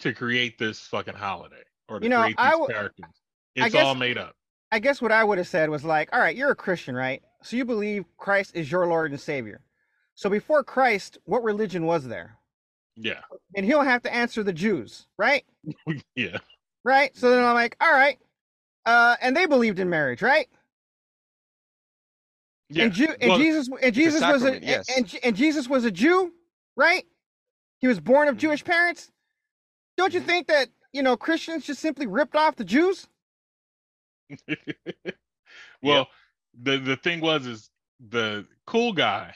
to create this fucking holiday or to You know, create I these w- characters. It's all made up. I guess what I would have said was like, all right, you're a Christian, right? So you believe Christ is your Lord and Savior. So before Christ, what religion was there? Yeah. And he'll have to answer the Jews, right? yeah. Right? So then I'm like, all right. Uh, and they believed in marriage, right? Yeah. And, Jew, and Well, Jesus and Jesus was a yes. and, and, Jesus was a Jew, right? He was born of Mhm. Jewish parents. Don't you Mhm. think that you know Christians just simply ripped off the Jews? well, the the thing was is the cool guy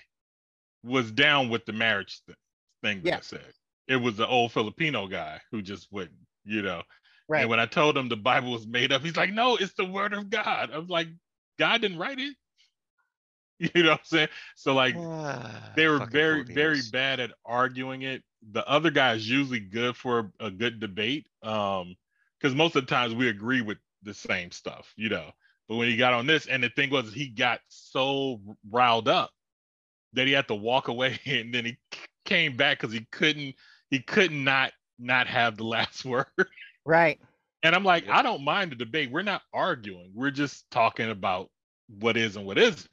was down with the marriage th- thing that Yeah. I said. It was the old Filipino guy who just wouldn't, you know. Right. And when I told him the Bible was made up, he's like, "No, it's the word of God." I was like, "God didn't write it." You know what I'm saying? So like Ah, they were very very bad at arguing it the other guy is usually good for a good debate um because most of the times we agree with the same stuff you know but when he got on this and the thing was he got so riled up that he had to walk away and then he came back because he couldn't he couldn't not not have the last word Right. and i'm like Yep. i don't mind the debate we're not arguing we're just talking about what is and what isn't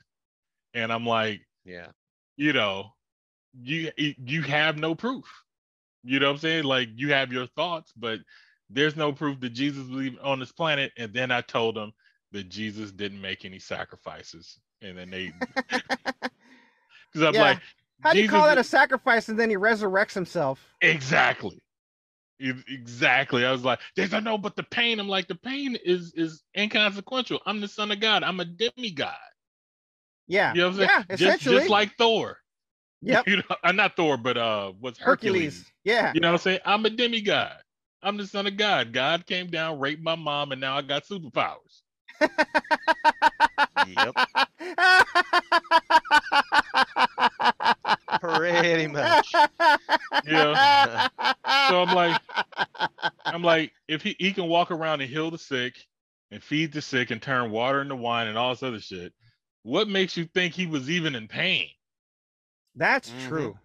and i'm like Yeah. you know, you you have no proof. You know what I'm saying? Like you have your thoughts, but there's no proof that Jesus was even on this planet. And then I told them that Jesus didn't make any sacrifices. And then they because I'm Yeah. like, How do you call that a sacrifice and then he resurrects himself? exactly. Exactly. I was like, there's a no, but the pain. I'm like, the pain is is inconsequential. I'm the son of God. I'm a demigod. Yeah. You know what I'm saying? yeah, just, essentially. just like Thor. Yep. You know, uh, not Thor, but uh, what's Hercules? Hercules. Yeah. You know what I'm saying? I'm a demigod. I'm the son of God. God came down, raped my mom, and now I got superpowers. Yep. Pretty much. Yeah. So I'm like, I'm like, if he, he can walk around and heal the sick and feed the sick and turn water into wine and all this other shit, what makes you think he was even in pain? That's Mhm. true.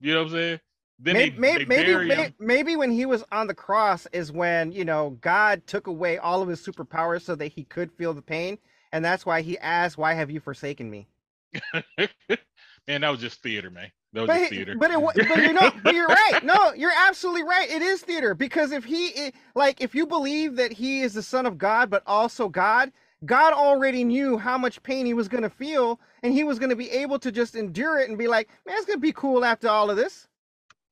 You know what I'm saying? then maybe they, maybe they maybe, bury may- him. maybe when he was on the cross is when you know God took away all of his superpowers so that he could feel the pain, and that's why he asked, "Why have you forsaken me?" man, that was just theater, man. That was But, just he- theater. but it but you know but you're right. No, you're absolutely right. It is theater because if he like if you believe that he is the son of God but also God, God already knew how much pain he was going to feel and he was going to be able to just endure it and be like, "Man, it's going to be cool after all of this."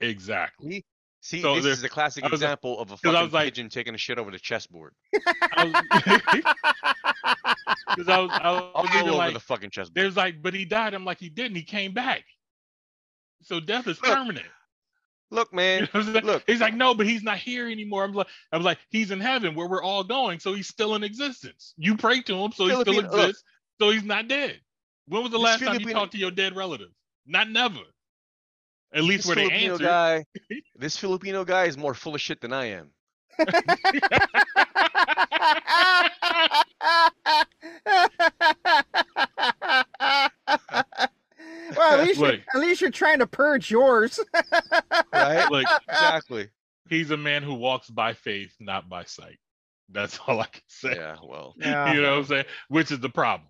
exactly. See, So this there- is a classic was- example of a I fucking was like- pigeon taking a shit over the chessboard. I was, because I was, I was All even over like, the fucking chessboard. there's like, but he died. I'm like, he didn't. He came back. So death is Look, permanent. Look, You man. know what I'm saying? look. he's like, no, but he's not here anymore. I'm like, I was like, he's in heaven where we're all going, so he's still in existence. You pray to him, so he still Filipino- look. exists, so he's not dead. When was the This last time you talked to your dead relative? Not never. At least This where they Filipino answer. guy, this Filipino guy is more full of shit than I am. well, at least you're, at least you're trying to purge yours. Right? Look, exactly. he's a man who walks by faith, not by sight. That's all I can say. Yeah, well, Yeah, You know what I'm saying? Which is the problem.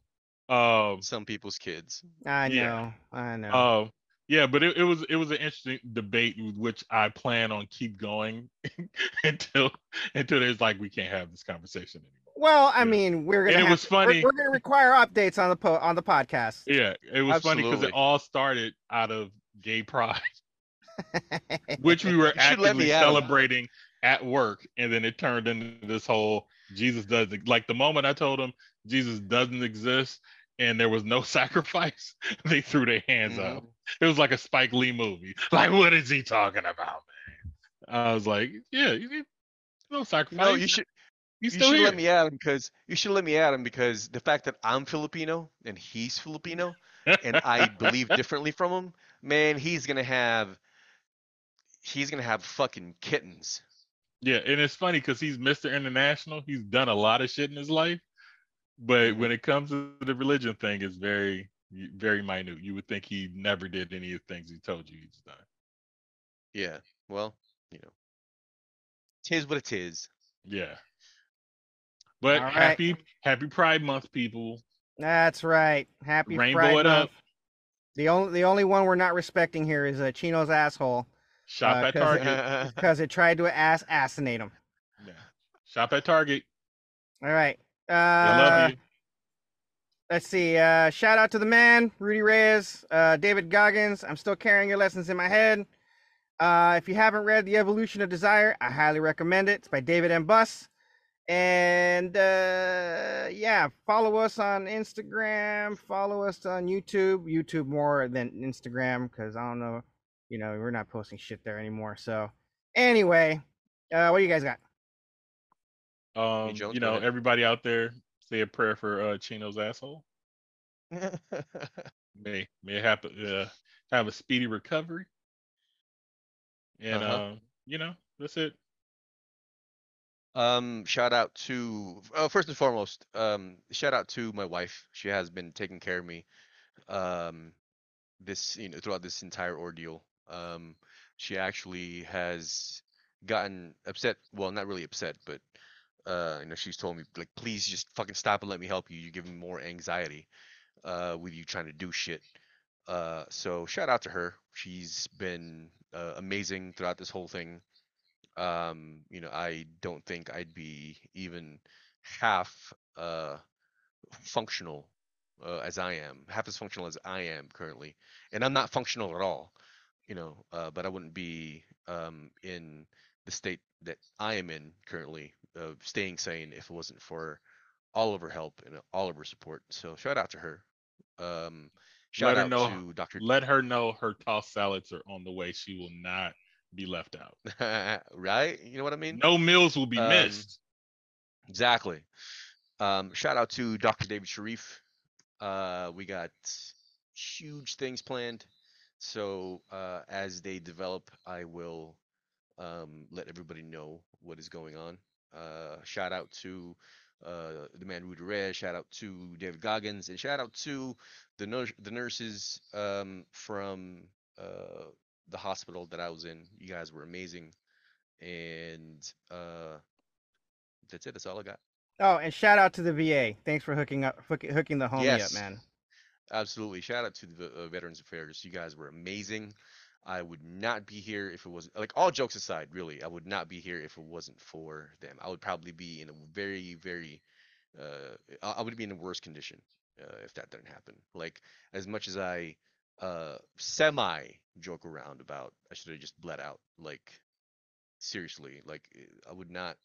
Um, some people's kids. I know, Yeah. I know. Um, yeah, but it, it was it was an interesting debate with which I plan on keep going until until there's like we can't have this conversation anymore. well, I yeah. mean, we're gonna And it have was to- we're- funny. We're, gonna require updates on the po- on the podcast. Yeah, it was funny because it all started out of gay pride, which we were You actively me at 'em. celebrating at work, and then it turned into this whole Jesus doesn't like the moment I told them Jesus doesn't exist and there was no sacrifice, they threw their hands up. It was like a Spike Lee movie. Like, what is he talking about, man? I was like, yeah, you need no sacrifice. No, you should you should here. let me at him because you should let me at him because the fact that I'm Filipino and he's Filipino and I believe differently from him, man, he's gonna have he's gonna have fucking kittens. Yeah, and it's funny because he's Mr. International. He's done a lot of shit in his life, but mm-hmm. when it comes to the religion thing, it's very, very minute. You would think he never did any of the things he told you he's done. Yeah. Well, you know. Tis what it is. Yeah. But All right. happy, happy Pride Month, people. That's right. Happy Rainbow Pride it Month. up. The only the only one we're not respecting here is uh, Chino's asshole Shop Uh, at 'cause it- Target. because it tried to ass assassinate him. yeah. Shop at Target. All right. Uh, I love you. Let's see. Uh, shout out to the man, Rudy Reyes, uh, David Goggins. I'm still carrying your lessons in my head. Uh, if you haven't read The Evolution of Desire, I highly recommend it. It's by David M. Buss. And uh, yeah, follow us on Instagram. Follow us on YouTube. YouTube more than Instagram because I don't know. You know, we're not posting shit there anymore. So anyway, uh, what do you guys got? Um, Jones, you know, everybody out there, say a prayer for uh, Chino's asshole. May may it happen, uh, have a speedy recovery. And Uh-huh. um, you know, that's it. Um, shout out to uh, first and foremost, um, shout out to my wife. She has been taking care of me, um, this you know throughout this entire ordeal. Um, she actually has gotten upset. Well, not really upset, but uh, you know, she's told me like, please just fucking stop and let me help you. You're giving me more anxiety, uh, with you trying to do shit. Uh, so shout out to her. She's been uh, amazing throughout this whole thing um you know i don't think i'd be even half uh functional uh, as i am half as functional as i am currently and i'm not functional at all you know uh, but i wouldn't be um in the state that i am in currently of staying sane if it wasn't for all of her help and all of her support so shout out to her um shout Let out know- to dr Let her know her tossed salads are on the way. She will not be left out. right you know what i mean No meals will be Um, missed. Exactly. Um, shout out to Dr. David Sharif. Uh, we got huge things planned. So uh, as they develop, I will um, let everybody know what is going on. Uh, shout out to uh, the man Rudy Reyes. Shout out to David Goggins, and shout out to the nurse, the nurses um, from uh, the hospital that I was in. You guys were amazing, and uh, that's it. That's all I got. Oh, and shout out to the VA. Thanks for hooking up, hook, hooking the homie Yes. up, man. Absolutely. Shout out to the uh, Veterans Affairs. You guys were amazing. I would not be here if it was like all jokes aside, really. I would not be here if it wasn't for them. I would probably be in a very, very, uh, I would be in a worse condition uh, if that didn't happen. Like as much as I uh semi joke around about I should have just bled out. Like seriously, like uh, I would not.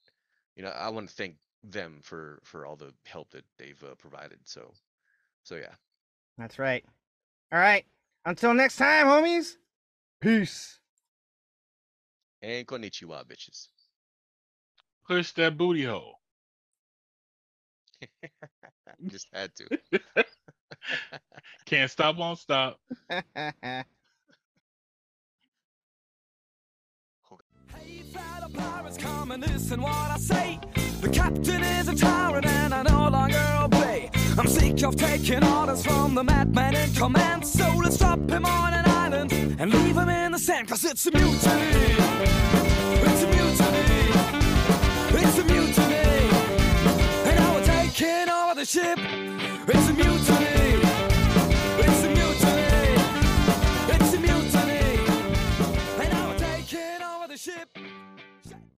You know, I want to thank them for for all the help that they've uh, provided. So, so yeah. That's right. All right. Until next time, homies. Peace. And konnichiwa, bitches. Push that booty hole. Just had to. Can't stop, won't stop. Hey, fellow pirates, come and listen what I say. The captain is a tyrant and I no longer obey. I'm sick of taking orders from the madman in command. So let's drop him on an island and leave him in the sand. Cause it's a mutiny. It's a mutiny. It's a mutiny. And now we're taking over the ship. It's a mutiny.